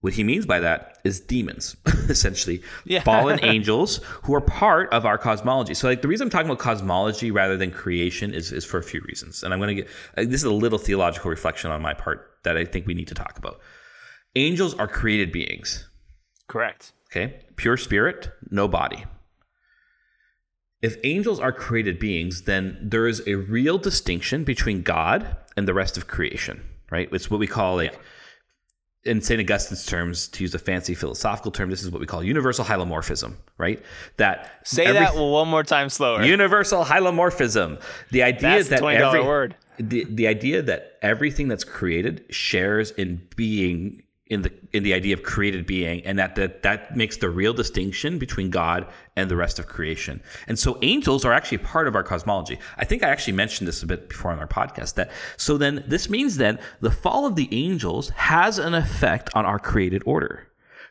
What he means by that is demons, essentially. Yeah. Fallen angels who are part of our cosmology. So, like, the reason I'm talking about cosmology rather than creation is, is for a few reasons. And I'm going to get uh, this is a little theological reflection on my part that I think we need to talk about. Angels are created beings, Correct. okay? Pure spirit, no body. If angels are created beings, then there is a real distinction between God and the rest of creation, right? It's what we call like in St. Augustine's terms, to use a fancy philosophical term, this is what we call universal hylomorphism, right? That Say every- that one more time slower. universal hylomorphism. The idea That's that $20 every word. The, the idea that everything that's created shares in being in the in the idea of created being, and that that that makes the real distinction between God and the rest of creation. And so angels are actually part of our cosmology. I think I actually mentioned this a bit before on our podcast. That so then this means then the fall of the angels has an effect on our created order.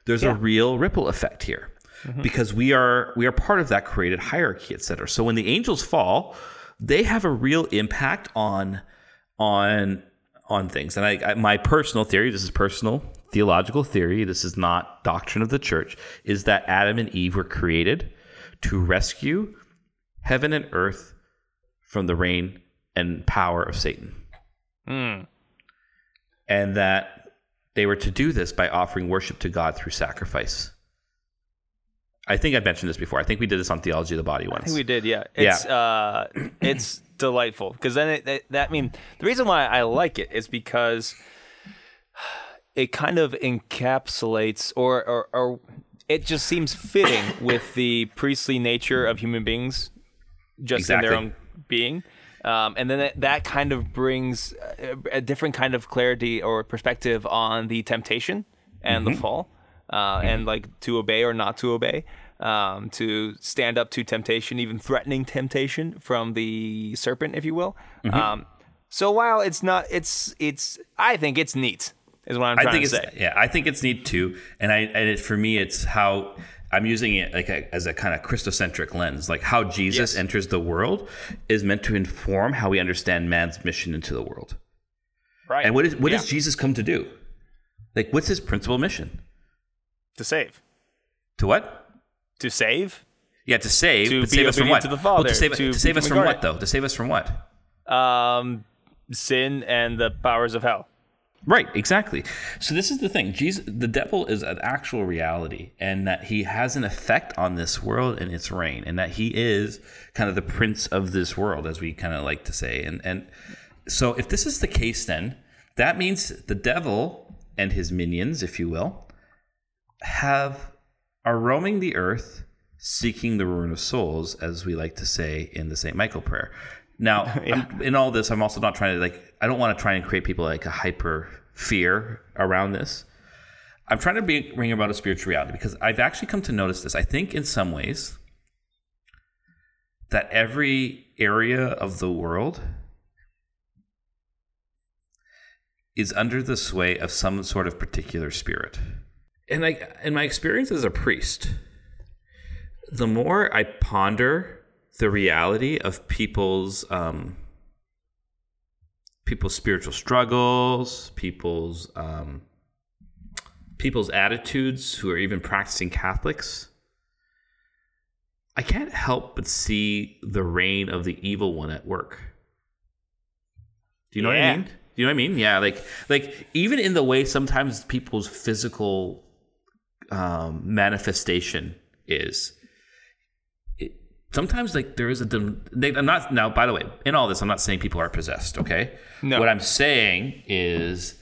There's a real ripple effect here mm-hmm. because we are we are part of that created hierarchy, et cetera. So when the angels fall, they have a real impact on on on things. And I, I my personal theory, this is personal theological theory, this is not doctrine of the church, is that Adam and Eve were created to rescue heaven and earth from the reign and power of Satan. Hmm. And that they were to do this by offering worship to God through sacrifice. I think I've mentioned this before. I think we did this on Theology of the Body once. I think we did, yeah. It's uh, it's delightful because then it, that, that I mean the reason why I like it is because it kind of encapsulates or or, or it just seems fitting with the priestly nature of human beings, just in their own being. Um, and then that, that kind of brings a, a different kind of clarity or perspective on the temptation and the fall, uh, and like to obey or not to obey, um, to stand up to temptation, even threatening temptation from the serpent, if you will. Um, so while it's not, it's it's I think it's neat, is what I'm trying I think to it's say. yeah, I think it's neat too, and I and it, for me, it's how I'm using it like a, as a kind of Christocentric lens, like how Jesus Yes. enters the world is meant to inform how we understand man's mission into the world. Right. And what is what Yeah. does Jesus come to do? Like, what's his principal mission? to save? To what? To save? Yeah, to save. To save us from what? to the Well, to save, to to save us from what, though? To save us from what? Um, sin and the powers of hell. Right, exactly. So this is the thing. Jesus, the devil is an actual reality, and that he has an effect on this world and its reign, and that he is kind of the prince of this world, as we kind of like to say. And and so if this is the case, then that means the devil and his minions, if you will, have are roaming the earth, seeking the ruin of souls, as we like to say in the Saint Michael prayer. Now, I'm- in all this, I'm also not trying to like. I don't want to try and create people like a hyper fear around this. I'm trying to be, bring about a spiritual reality because I've actually come to notice this. I think in some ways that every area of the world is under the sway of some sort of particular spirit. And I, in my experience as a priest, the more I ponder the reality of people's um, people's spiritual struggles, people's um, people's attitudes, who are even practicing Catholics, I can't help but see the reign of the evil one at work. Do you know what I mean? Do you know what I mean? Yeah, like like even in the way sometimes people's physical um, manifestation is. Sometimes like there is a. They, I'm not now. By the way, in all this, I'm not saying people are possessed. Okay. No. What I'm saying is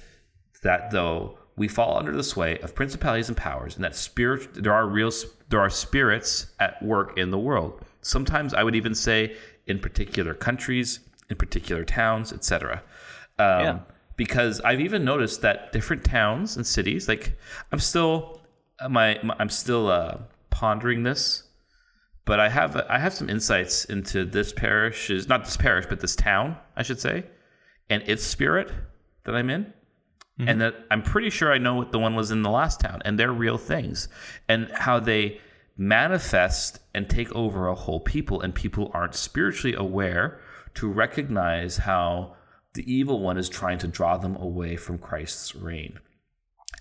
that though we fall under the sway of principalities and powers, and that spirit, there are real, there are spirits at work in the world. Sometimes I would even say in particular countries, in particular towns, etc. Um, Yeah. Because I've even noticed that different towns and cities, like I'm still, my, my I'm still uh, pondering this, but I have I have some insights into this parish is not this parish, but this town, I should say, and its spirit that I'm in Mm-hmm. and that I'm pretty sure I know what the one was in the last town, and they're real things, and how they manifest and take over a whole people, and people aren't spiritually aware to recognize how the evil one is trying to draw them away from Christ's reign.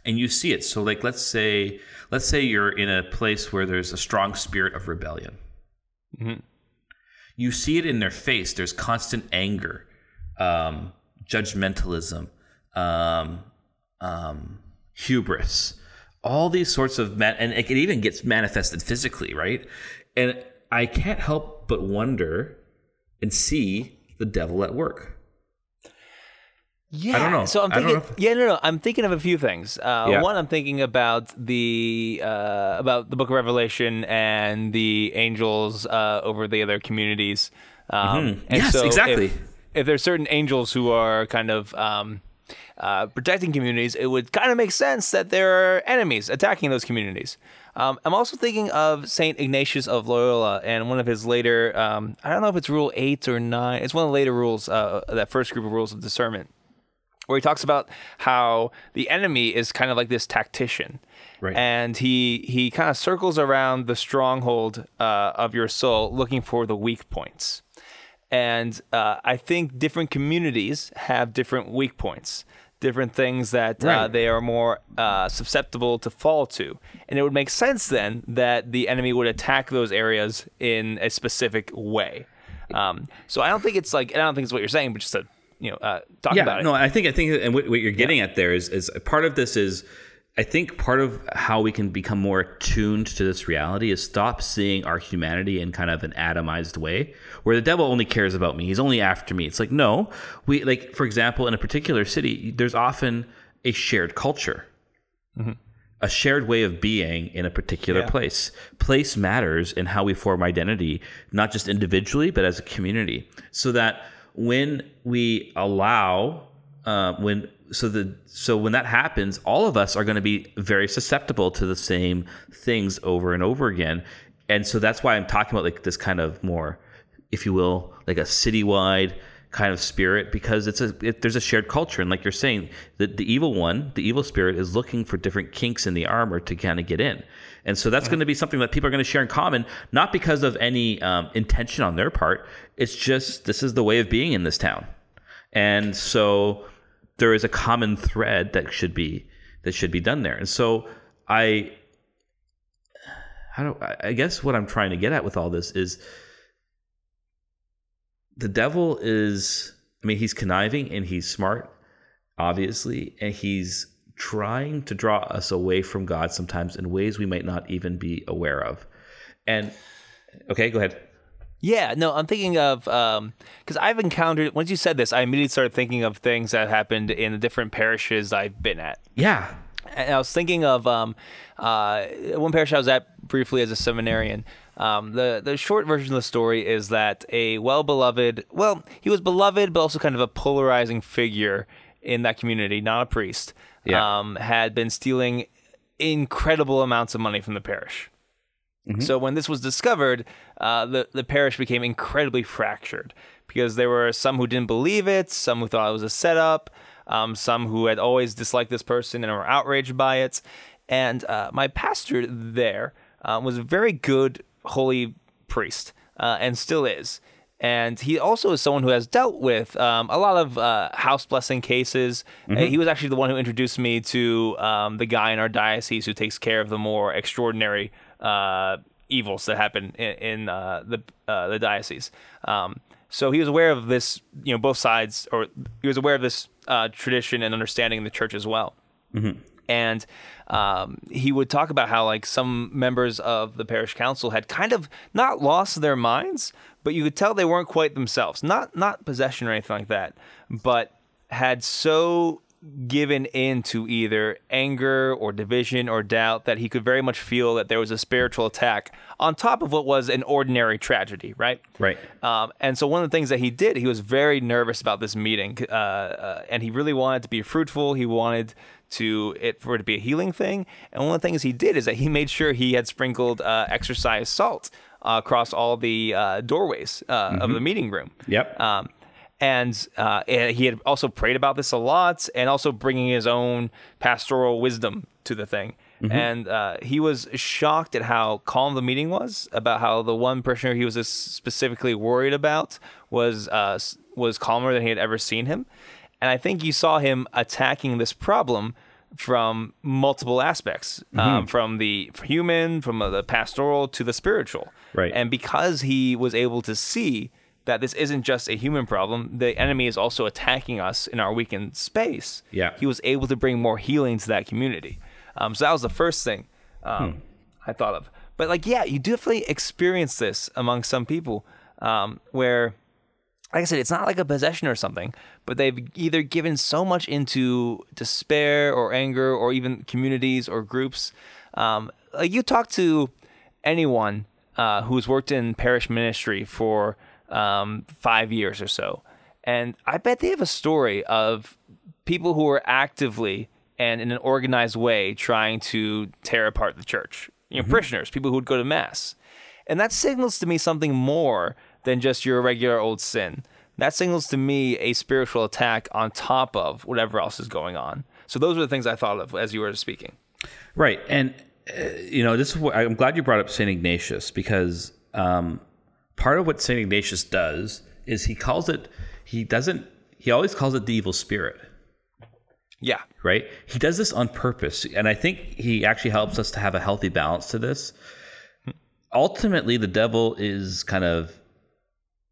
And you see it. So, like, let's say, let's say you're in a place where there's a strong spirit of rebellion. You see it in their face. There's constant anger, um, judgmentalism, um, um, hubris, all these sorts of man- and it even gets manifested physically, right? And I can't help but wonder and see the devil at work. Yeah. don't know. So I'm thinking. if- yeah, no, no. I'm thinking of a few things. Uh, Yeah. One, I'm thinking about the uh, about the Book of Revelation and the angels uh, over the other communities. Um, and Yes, so exactly. If, if there's certain angels who are kind of um, uh, protecting communities, it would kind of make sense that there are enemies attacking those communities. Um, I'm also thinking of Saint Ignatius of Loyola and one of his later. Um, I don't know if it's Rule Eight or Nine. It's one of the later rules. Uh, that first group of rules of discernment where he talks about how the enemy is kind of like this tactician. Right. And he he kind of circles around the stronghold uh, of your soul, looking for the weak points. And uh, I think different communities have different weak points, different things that uh, they are more uh, susceptible to fall to. And it would make sense then that the enemy would attack those areas in a specific way. Um, so I don't think it's like, I don't think it's what you're saying, but just to you know uh, talk yeah, about it. no, I think I think, and what, what you're getting at there is is part of this is, I think part of how we can become more attuned to this reality is stop seeing our humanity in kind of an atomized way, where the devil only cares about me. He's only after me. It's like no, we like for example, in a particular city, there's often a shared culture. A shared way of being in a particular Yeah. place. Place matters in how we form identity, not just individually, but as a community. So that when we allow uh, when so the so when that happens, all of us are going to be very susceptible to the same things over and over again, and so that's why I'm talking about like this kind of more, if you will, like a citywide kind of spirit because it's a it, there's a shared culture. And like you're saying the, the evil one the evil spirit is looking for different kinks in the armor to kind of get in and so that's going to be something that people are going to share in common not because of any um, intention on their part it's just this is the way of being in this town. And so there is a common thread that should be that should be done there. And so i how do I- i guess what i'm trying to get at with all this is the devil is i mean he's conniving and he's smart obviously and he's trying to draw us away from god sometimes in ways we might not even be aware of and okay go ahead Yeah, no, I'm thinking of because I've encountered. Once you said this, I immediately started thinking of things that happened in the different parishes I've been at. yeah And I was thinking of um, uh, one parish I was at briefly as a seminarian. Um, the the short version of the story is that a well beloved, well, he was beloved, but also kind of a polarizing figure in that community, not a priest, Yeah. um, had been stealing incredible amounts of money from the parish. So when this was discovered, uh, the the parish became incredibly fractured because there were some who didn't believe it, some who thought it was a setup, um, some who had always disliked this person and were outraged by it. And uh, my pastor there uh, was a very good holy priest uh, and still is. And he also is someone who has dealt with um, a lot of uh, house blessing cases. Uh, he was actually the one who introduced me to um, the guy in our diocese who takes care of the more extraordinary uh, evils that happen in, in uh, the uh, the diocese. Um, so he was aware of this, you know, both sides, or he was aware of this uh, tradition and understanding in the church as well and um, he would talk about how like some members of the parish council had kind of not lost their minds but you could tell they weren't quite themselves not not possession or anything like that but had so given in to either anger or division or doubt that he could very much feel that there was a spiritual attack on top of what was an ordinary tragedy right right um, and so one of the things that he did, he was very nervous about this meeting, uh, uh, and he really wanted to be fruitful. He wanted to it for it to be a healing thing. And one of the things he did is that he made sure he had sprinkled uh, exorcised salt uh, across all the uh, doorways uh, of the meeting room. Yep. Um, and uh, he had also prayed about this a lot, and also bringing his own pastoral wisdom to the thing. And uh, he was shocked at how calm the meeting was. About how the one parishioner he was specifically worried about was uh, was calmer than he had ever seen him. And I think you saw him attacking this problem from multiple aspects, um, from the human, from the pastoral to the spiritual. Right. And because he was able to see that this isn't just a human problem, the enemy is also attacking us in our weakened space. Yeah. He was able to bring more healing to that community. Um, so that was the first thing um, I thought of. But like, yeah, you definitely experience this among some people um, where like I said, it's not like a possession or something, but they've either given so much into despair or anger or even communities or groups. Um, like you talk to anyone uh, who's worked in parish ministry for um, five years or so, and I bet they have a story of people who are actively and in an organized way trying to tear apart the church. You know, parishioners, people who would go to mass. And that signals to me something more than just your regular old sin. That signals to me a spiritual attack on top of whatever else is going on. So those are the things I thought of as you were speaking. Right, and uh, you know, this is what I'm glad you brought up Saint Ignatius because um, part of what Saint Ignatius does is he calls it. He doesn't. He always calls it the evil spirit. Yeah. Right. He does this on purpose, and I think he actually helps us to have a healthy balance to this. Ultimately, the devil is kind of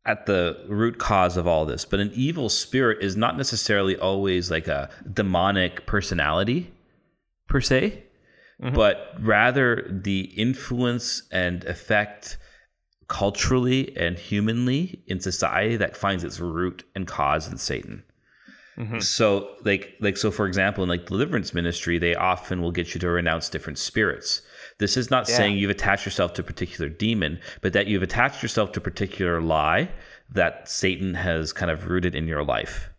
at the root cause of all this, but an evil spirit is not necessarily always like a demonic personality per se, mm-hmm. but rather the influence and effect culturally and humanly in society that finds its root and cause in Satan. Mm-hmm. So like like so for example in like deliverance ministry they often will get you to renounce different spirits. This is not saying you've attached yourself to a particular demon, but that you've attached yourself to a particular lie that Satan has kind of rooted in your life.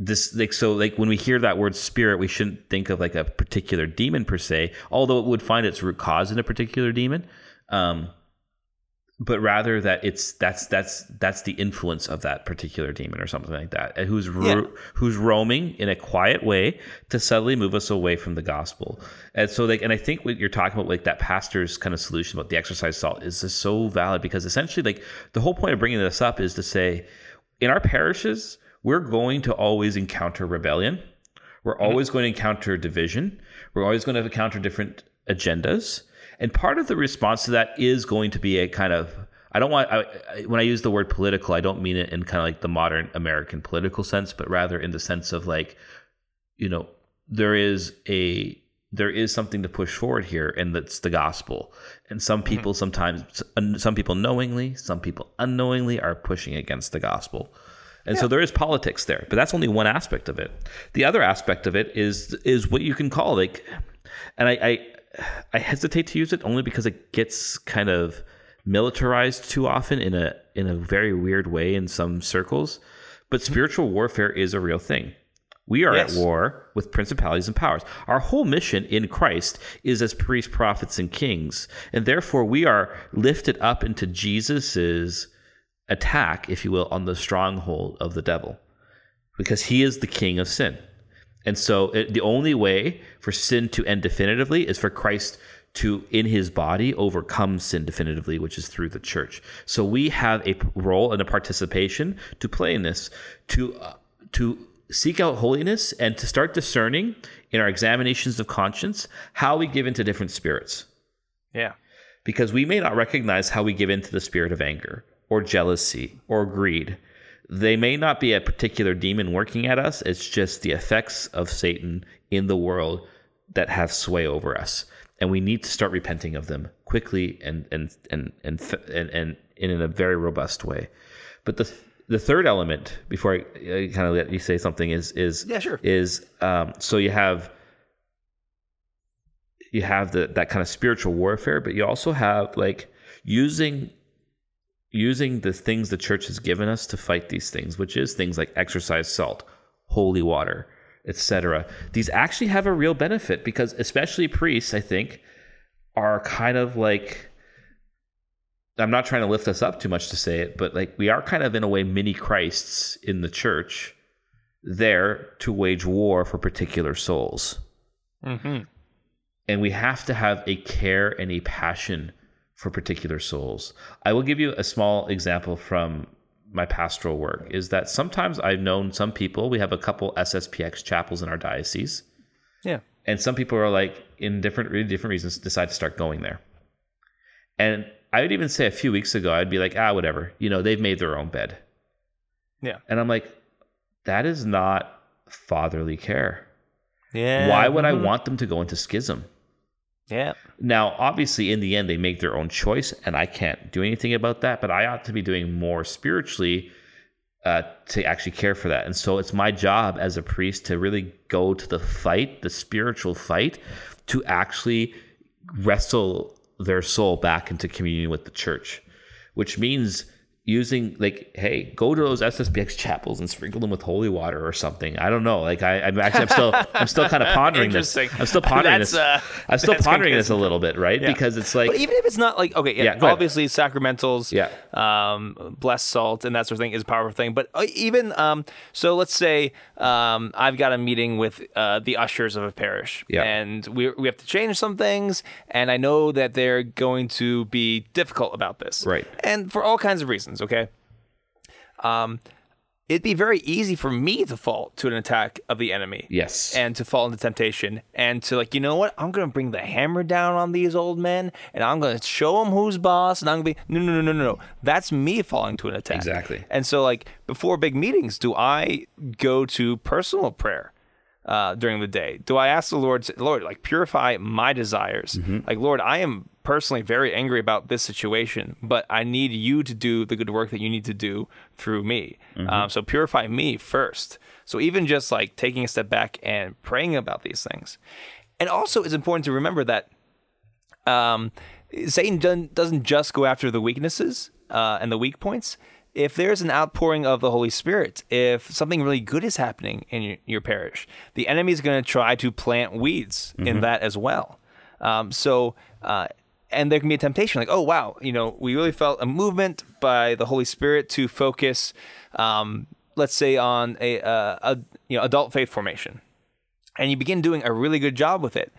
This like so like when we hear that word spirit, we shouldn't think of like a particular demon per se, although it would find its root cause in a particular demon. Um, but rather that it's that's that's that's the influence of that particular demon or something like that, uh, who's ro- Yeah. who's roaming in a quiet way to subtly move us away from the gospel. And so, like, and I think what you're talking about, like that pastor's kind of solution about the exorcised salt, is just so valid because essentially, like, the whole point of bringing this up is to say, in our parishes, we're going to always encounter rebellion. We're mm-hmm. always going to encounter division. We're always going to encounter different agendas. And part of the response to that is going to be a kind of I don't want I, I, when I use the word political, I don't mean it in kind of like the modern American political sense, but rather in the sense of like, you know, there is a there is something to push forward here, and that's the gospel. And some mm-hmm. people sometimes, some people knowingly, some people unknowingly, are pushing against the gospel. And so there is politics there, but that's only one aspect of it. The other aspect of it is is what you can call like, and I I, I hesitate to use it only because it gets kind of militarized too often in a in a very weird way in some circles. But mm-hmm. spiritual warfare is a real thing. We are Yes. at war with principalities and powers. Our whole mission in Christ is as priests, prophets, and kings, and therefore we are lifted up into Jesus's attack, if you will, on the stronghold of the devil, because he is the king of sin. And so it, the only way for sin to end definitively is for Christ to, in his body, overcome sin definitively, which is through the church. So we have a role and a participation to play in this, to uh, to seek out holiness and to start discerning in our examinations of conscience how we give into different spirits Yeah. because we may not recognize how we give into the spirit of anger or jealousy or greed. They may not be a particular demon working at us, it's just the effects of Satan in the world that have sway over us. And we need to start repenting of them quickly and and and and and, and, in a very robust way. But the the third element, before I, I kind of let you say something, is is Yeah, sure. is um, so you have you have the, that kind of spiritual warfare, but you also have like using using the things the church has given us to fight these things, which is things like exorcised salt, holy water, etc. These actually have a real benefit because especially priests, I think, are kind of like I'm not trying to lift us up too much to say it, but like we are kind of in a way mini Christs in the church there to wage war for particular souls. Mm-hmm. And we have to have a care and a passion for particular souls. I will give you a small example from my pastoral work is that sometimes I've known some people, we have a couple SSPX chapels in our diocese, Yeah. and some people are like in different really different reasons decide to start going there. And I would even say a few weeks ago, I'd be like, ah, whatever, you know, they've made their own bed. Yeah. And I'm like, that is not fatherly care. Yeah. Why would I mhm. want them to go into schism? Yeah. Now, obviously, in the end, they make their own choice, and I can't do anything about that. But I ought to be doing more spiritually uh, to actually care for that. And so, it's my job as a priest to really go to the fight, the spiritual fight, to actually wrestle their soul back into communion with the church, which means using like hey go to those sspx chapels and sprinkle them with holy water or something i don't know like I, i'm actually i'm still i'm still kind of pondering this i'm still pondering That's, this uh, i'm still pondering this a little bit right Yeah. because it's like But even if it's not like okay, yeah, Yeah, go ahead. obviously sacramentals, Yeah. um, blessed salt and that sort of thing is a powerful thing. But uh, even um, so, let's say um, I've got a meeting with uh, the ushers of a parish, Yeah. and we we have to change some things, and I know that they're going to be difficult about this, Right. And for all kinds of reasons, okay. Um, it'd be very easy for me to fall to an attack of the enemy. Yes. And to fall into temptation. And to like you know what? I'm gonna bring the hammer down on these old men and i'm gonna show them who's boss and i'm gonna be no no no no no no. That's me falling to an attack. Exactly. and so like before big meetings do i go to personal prayer uh, during the day do i ask the lord lord like purify my desires Mm-hmm. like lord i am personally very angry about this situation but i need you to do the good work that you need to do through me Mm-hmm. um, so purify me first so even just like taking a step back and praying about these things and also it's important to remember that um, Satan doesn't- doesn't just go after the weaknesses uh, and the weak points. If there's an outpouring of the Holy Spirit, if something really good is happening in your, your parish, the enemy is going to try to plant weeds in that as well. Um, so, uh, and there can be a temptation like, oh, wow, you know, we really felt a movement by the Holy Spirit to focus, um, let's say, on a, uh, a you know adult faith formation and you begin doing a really good job with it.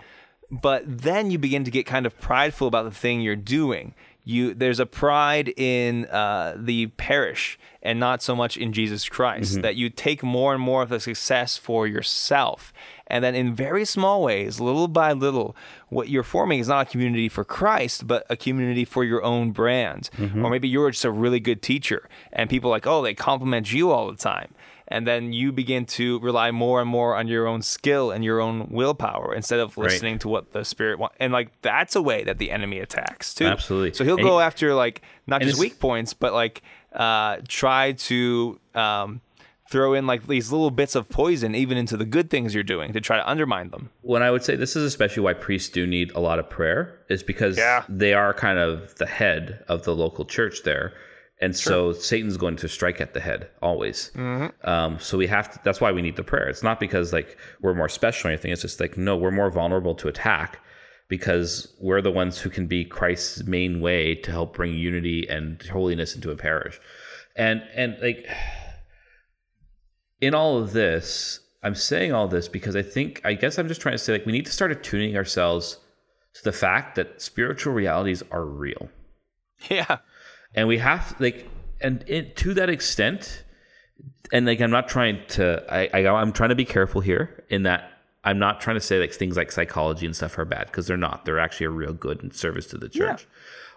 But then you begin to get kind of prideful about the thing you're doing. You there's a pride in uh, the parish and not so much in Jesus Christ that you take more and more of the success for yourself. And then in very small ways, little by little, what you're forming is not a community for Christ, but a community for your own brand. Or maybe you're just a really good teacher and people like, oh, they compliment you all the time and then you begin to rely more and more on your own skill and your own willpower instead of listening to what the spirit wants. And like that's a way that the enemy attacks too. Absolutely. So he'll And go he- after like not just weak points, but like uh, try to um, throw in like these little bits of poison even into the good things you're doing to try to undermine them. when I would say this is especially why priests do need a lot of prayer is because Yeah. they are kind of the head of the local church there. And so Satan's going to strike at the head always. Um, so we have to, that's why we need the prayer. It's not because like we're more special or anything. It's just like, no, we're more vulnerable to attack because we're the ones who can be Christ's main way to help bring unity and holiness into a parish. And, and like, in all of this, I'm saying all this because I think, I guess I'm just trying to say, like, we need to start attuning ourselves to the fact that spiritual realities are real. Yeah. And we have, like, and it, to that extent, and like, I'm not trying to, I, I, I'm trying to be careful here in that I'm not trying to say like things like psychology and stuff are bad because they're not. They're actually a real good and service to the church.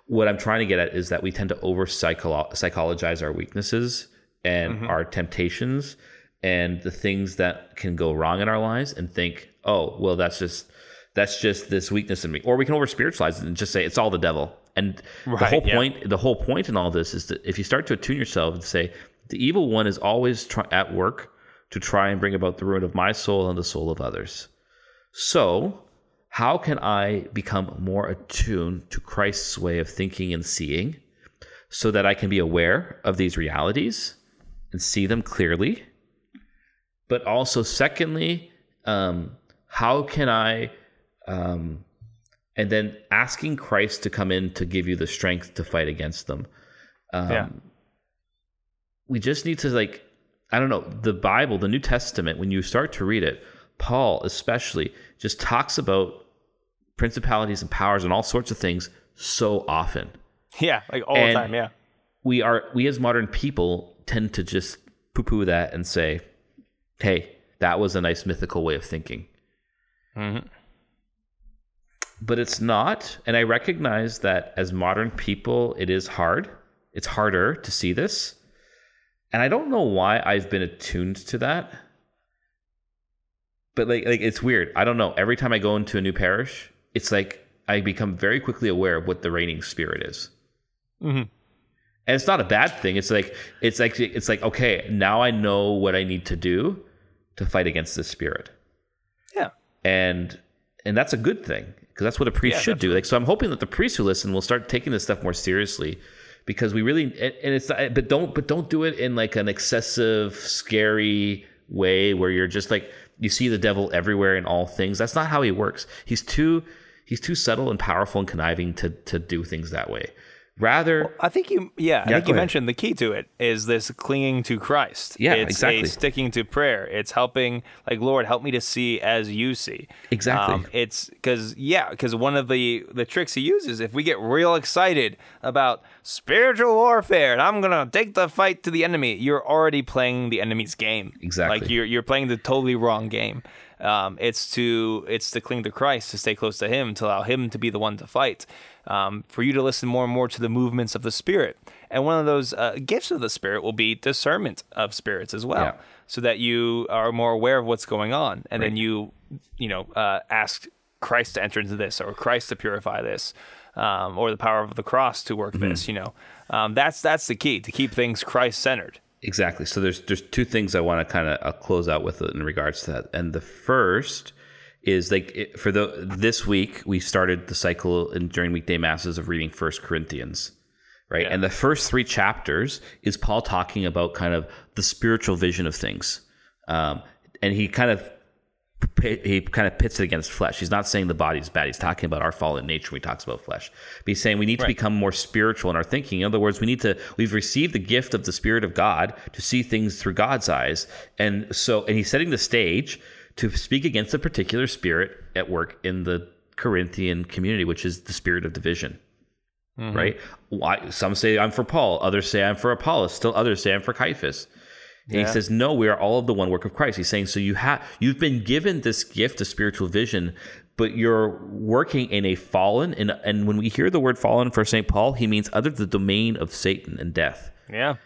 What I'm trying to get at is that we tend to over psychologize our weaknesses and mm-hmm. our temptations and the things that can go wrong in our lives and think, oh, well, that's just that's just this weakness in me. Or we can over spiritualize it and just say it's all the devil. And the Right, whole yeah. point the whole point in all this is that if you start to attune yourself and say the evil one is always try- at work to try and bring about the ruin of my soul and the soul of others. So, how can I become more attuned to Christ's way of thinking and seeing so that I can be aware of these realities and see them clearly? But also, secondly, um, how can I um, and then asking Christ to come in to give you the strength to fight against them. Um, yeah. We just need to like, I don't know, the Bible, the New Testament. When you start to read it, Paul especially just talks about principalities and powers and all sorts of things so often. Yeah, like all And- the time. Yeah. we are we as modern people tend to just poo poo that and say, "Hey, that was a nice mythical way of thinking." Mhm. But it's not, and I recognize that as modern people, it is hard. It's harder to see this, and I don't know why I've been attuned to that. But like, like it's weird. I don't know. Every time I go into a new parish, it's like I become very quickly aware of what the reigning spirit is. Mhm. and it's not a bad thing it's like it's like it's like okay now i know what i need to do to fight against this spirit Yeah. and and that's a good thing because that's what a priest Yeah, should do. Like so i'm hoping that the priests who listen will start taking this stuff more seriously because we really and and it's not- but don't but don't do it in like an excessive scary way where you're just like you see the devil everywhere in all things. That's not how he works. He's too he's too subtle and powerful and conniving to to do things that way rather I think you, yeah, I Yeah, think you ahead. mentioned the key to it is this clinging to Christ. Yeah, it's exactly. A sticking to prayer. It's helping, like Lord, help me to see as you see. Um, Exactly. it's because yeah, because one of the the tricks he uses, if we get real excited about spiritual warfare and I'm gonna take the fight to the enemy, you're already playing the enemy's game. Exactly. Like you're you're playing the totally wrong game. Um, it's to it's to cling to Christ, to stay close to Him, to allow Him to be the one to fight. Um, for you to listen more and more to the movements of the Spirit, and one of those uh, gifts of the Spirit will be discernment of spirits as well, Yeah. so that you are more aware of what's going on, and then you you know uh, ask Christ to enter into this, or Christ to purify this, um, or the power of the cross to work this. You know, um, that's that's the key to keep things Christ centered. Exactly. So there's there's two things I want to kind of uh, close out with in regards to that, and the first is like it, for the this week we started the cycle in, during weekday masses of reading First Corinthians, right? And the first three chapters is Paul talking about kind of the spiritual vision of things, um, and he kind of he kind of pits it against flesh. He's not saying the body's bad. He's talking about our fallen nature when he talks about flesh. But he's saying we need to become more spiritual in our thinking. In other words, we need to we've received the gift of the Spirit of God to see things through God's eyes. And so and he's setting the stage to speak against a particular spirit at work in the Corinthian community, which is the spirit of division. Mm-hmm. Right? Why some say I'm for Paul, others say I'm for Apollos, still others say I'm for Caiaphas. And he says, "No, we are all of the one work of Christ." He's saying, "So you have you've been given this gift of spiritual vision, but you're working in a fallen and and when we hear the word fallen for Saint Paul, he means under the domain of Satan and death. Yeah.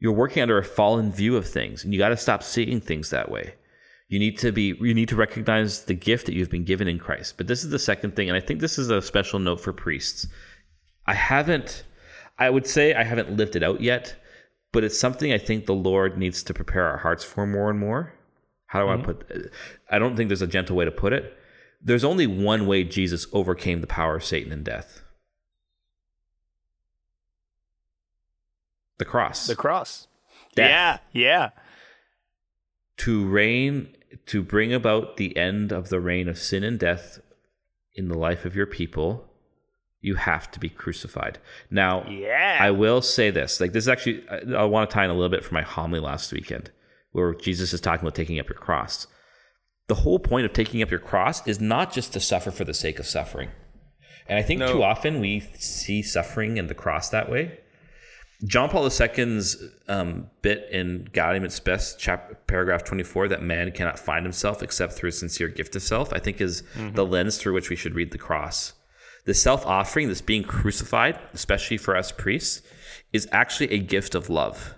You're working under a fallen view of things, and you got to stop seeing things that way. You need to be you need to recognize the gift that you've been given in Christ. But this is the second thing, and I think this is a special note for priests. I haven't I would say I haven't lived it out yet, but it's something I think the Lord needs to prepare our hearts for more and more. How do I mm-hmm. put I don't think there's a gentle way to put it. There's only one way Jesus overcame the power of Satan and death. The cross. The cross. Death. Yeah. Yeah. To reign to bring about the end of the reign of sin and death in the life of your people you have to be crucified now Yeah. i will say this like this is actually i, I want to tie in a little bit from my homily last weekend where jesus is talking about taking up your cross the whole point of taking up your cross is not just to suffer for the sake of suffering and i think No. too often we see suffering and the cross that way John Paul II's um, bit in Gaudium et Spes, chap- paragraph 24, that man cannot find himself except through a sincere gift of self, I think is the lens through which we should read the cross. The self offering, this being crucified, especially for us priests, is actually a gift of love.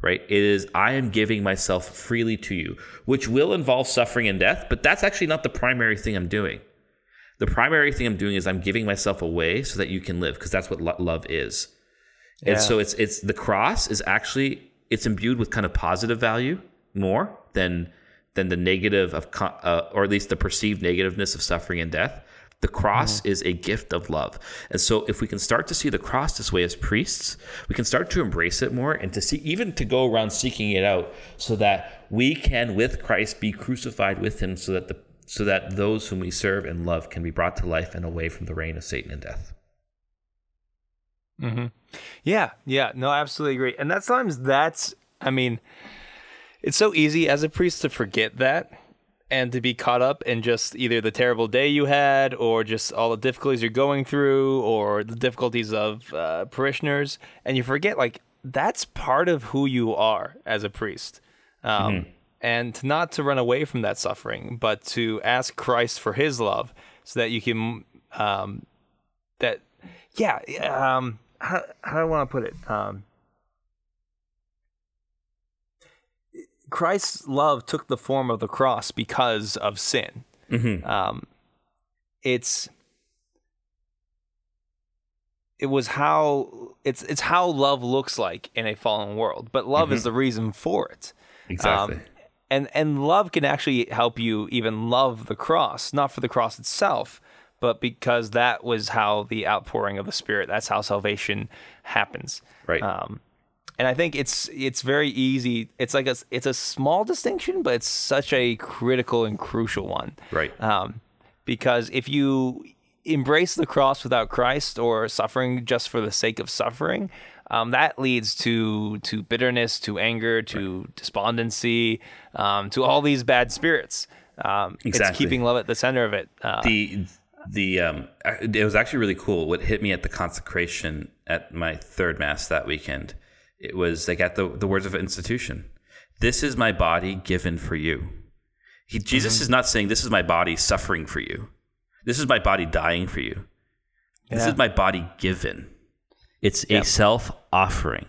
Right? It is, I am giving myself freely to you, which will involve suffering and death, but that's actually not the primary thing I'm doing. The primary thing I'm doing is I'm giving myself away so that you can live, because that's what lo- love is. And Yeah. so it's it's the cross is actually it's imbued with kind of positive value more than than the negative of uh, or at least the perceived negativeness of suffering and death. The cross is a gift of love. And so if we can start to see the cross this way as priests, we can start to embrace it more and to see even to go around seeking it out so that we can with Christ be crucified with him so that the so that those whom we serve and love can be brought to life and away from the reign of Satan and death. Yeah, yeah, no, I absolutely agree. And that sometimes that's, I mean, it's so easy as a priest to forget that and to be caught up in just either the terrible day you had or just all the difficulties you're going through or the difficulties of uh, parishioners. And you forget, like, that's part of who you are as a priest. Um, And not to run away from that suffering, but to ask Christ for his love so that you can, um, that, yeah, um, how, how do I want to put it? Um, Christ's love took the form of the cross because of sin. Um, it's it was how it's it's how love looks like in a fallen world, but love is the reason for it. Exactly. Um, and and love can actually help you even love the cross, not for the cross itself, but because that was how the outpouring of the Spirit. That's how salvation happens. Right. Um, and I think it's it's very easy. It's like a it's a small distinction, but it's such a critical and crucial one. right. Um, because if you embrace the cross without Christ or suffering just for the sake of suffering, um, that leads to to bitterness, to anger, to despondency, um, to all these bad spirits. Um, It's keeping love at the center of it. Uh, the the um it was actually really cool. What hit me at the consecration at my third mass that weekend it was like at the the words of institution. This is my body given for you. He, jesus is not saying this is my body suffering for you. This is my body dying for you. This is my body given. It's a self offering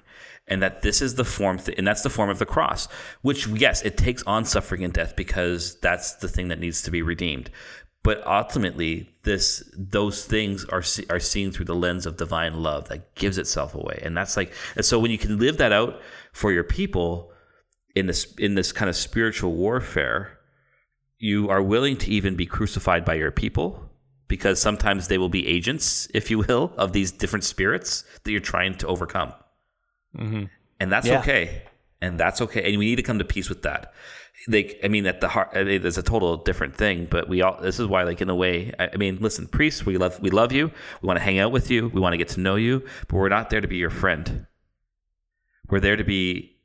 and that this is the form th- and that's the form of the cross which yes it takes on suffering and death because that's the thing that needs to be redeemed but ultimately this those things are are seen through the lens of divine love that gives itself away and that's like and so when you can live that out for your people in this in this kind of spiritual warfare you are willing to even be crucified by your people because sometimes they will be agents, if you will, of these different spirits that you're trying to overcome. Mm-hmm. And that's Yeah. okay. And that's okay. And we need to come to peace with that. Like, I mean, at the heart, I mean, it's a total different thing, but we all, this is why, like, in a way, I, I mean, listen, priests, we love, we love you. We want to hang out with you. We want to get to know you, but we're not there to be your friend. We're there to be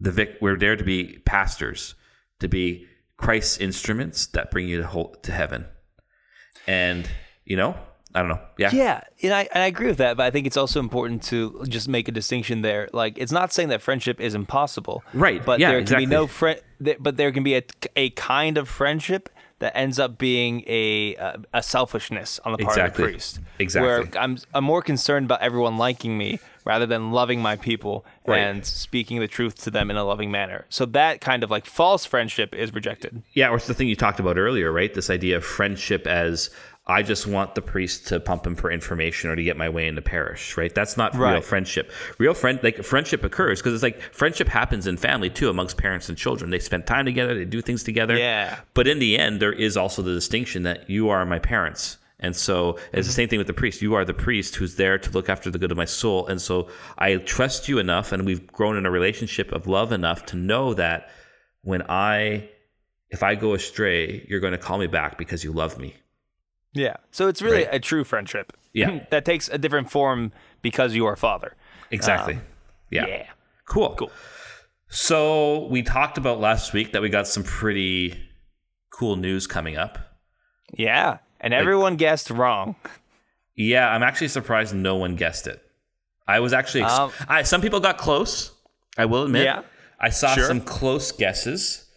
the vic, we're there to be pastors, to be Christ's instruments that bring you to, whole, to heaven. And, you know, I don't know. Yeah. Yeah, and I and I agree with that, but I think it's also important to just make a distinction there. Like, it's not saying that friendship is impossible, Right, But yeah, there exactly. can be no friend, but there can be a, a kind of friendship that ends up being a a, a selfishness on the part Exactly. of the priest. Exactly. Where I'm I'm more concerned about everyone liking me rather than loving my people Right. and speaking the truth to them in a loving manner. So that kind of like false friendship is rejected. Yeah, or it's the thing you talked about earlier, right? This idea of friendship as I just want the priest to pump him for information or to get my way into parish, right? That's not real friendship. Real friend, like friendship occurs because it's like friendship happens in family too, amongst parents and children. They spend time together, they do things together. Yeah. But in the end, there is also the distinction that you are my parents. And so it's the mm-hmm. same thing with the priest. You are the priest who's there to look after the good of my soul. And so I trust you enough, and we've grown in a relationship of love enough to know that when I, if I go astray, you're going to call me back because you love me. Yeah. So it's really Right. a true friendship. Yeah. that takes a different form because you are father. Exactly. yeah. Yeah. Cool. Cool. So we talked about last week that we got some pretty cool news coming up. Yeah. And everyone guessed wrong. Yeah, I'm actually surprised no one guessed it. I was actually ex- Um, I, some people got close. I will admit. Yeah. I saw Sure. some close guesses.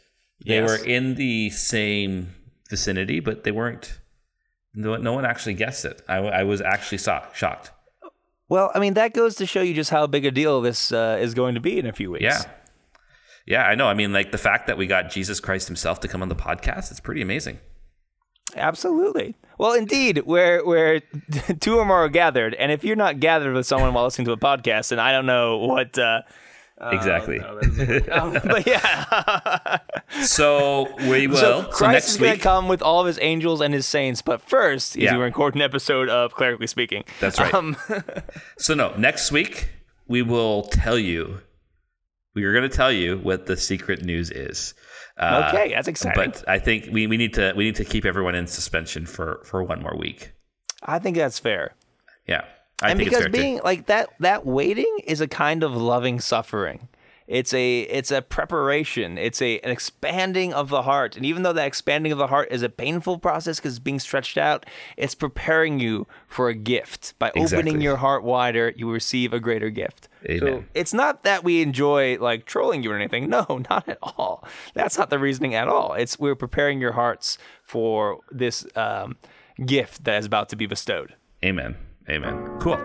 They Yes. were in the same vicinity, but they weren't. No, no one actually guessed it. I, I was actually so- shocked. Well, I mean, that goes to show you just how big a deal this uh, is going to be in a few weeks. Yeah. Yeah, I know. I mean, like the fact that we got Jesus Christ himself to come on the podcast, it's pretty amazing. Absolutely. Well, indeed, where where two or more are gathered, and if you're not gathered with someone while listening to a podcast, then I don't know what. Uh, exactly. um, but yeah, So we will. so So, Christ next is going week. to come with all of his angels and his saints, but first, is Yeah. we record an episode of Clerically Speaking. That's right. Um, So no, next week we will tell you. We are going to tell you what the secret news is. Uh, Okay, that's exciting. But I think we, we need to we need to keep everyone in suspension for for one more week. I think that's fair. Yeah, I and because being too. like that that waiting is a kind of loving suffering. It's a it's a preparation. It's a an expanding of the heart. And even though that expanding of the heart is a painful process because it's being stretched out it's preparing you for a gift. By opening your heart wider you receive a greater gift. So it's not that we enjoy like trolling you or anything. No not at all. That's not the reasoning at all. It's we're preparing your hearts for this um, gift that is about to be bestowed. Amen. Amen. Cool.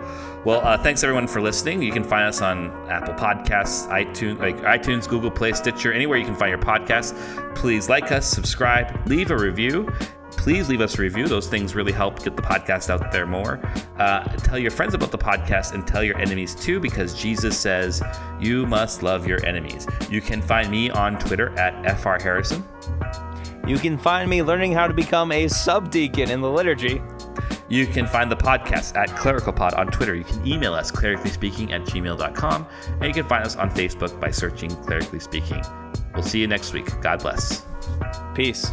Well, uh, thanks everyone for listening. You can find us on Apple Podcasts, iTunes, like iTunes, Google Play, Stitcher, anywhere you can find your podcasts. Please like us, subscribe, leave a review. Please leave us a review. Those things really help get the podcast out there more. Uh, tell your friends about the podcast and tell your enemies too, because Jesus says you must love your enemies. You can find me on Twitter at fr harrison. You can find me learning how to become a subdeacon in the liturgy. You can find the podcast at ClericalPod on Twitter. You can email us clericallyspeaking at gmail.com. And you can find us on Facebook by searching Clerically Speaking. We'll see you next week. God bless. Peace.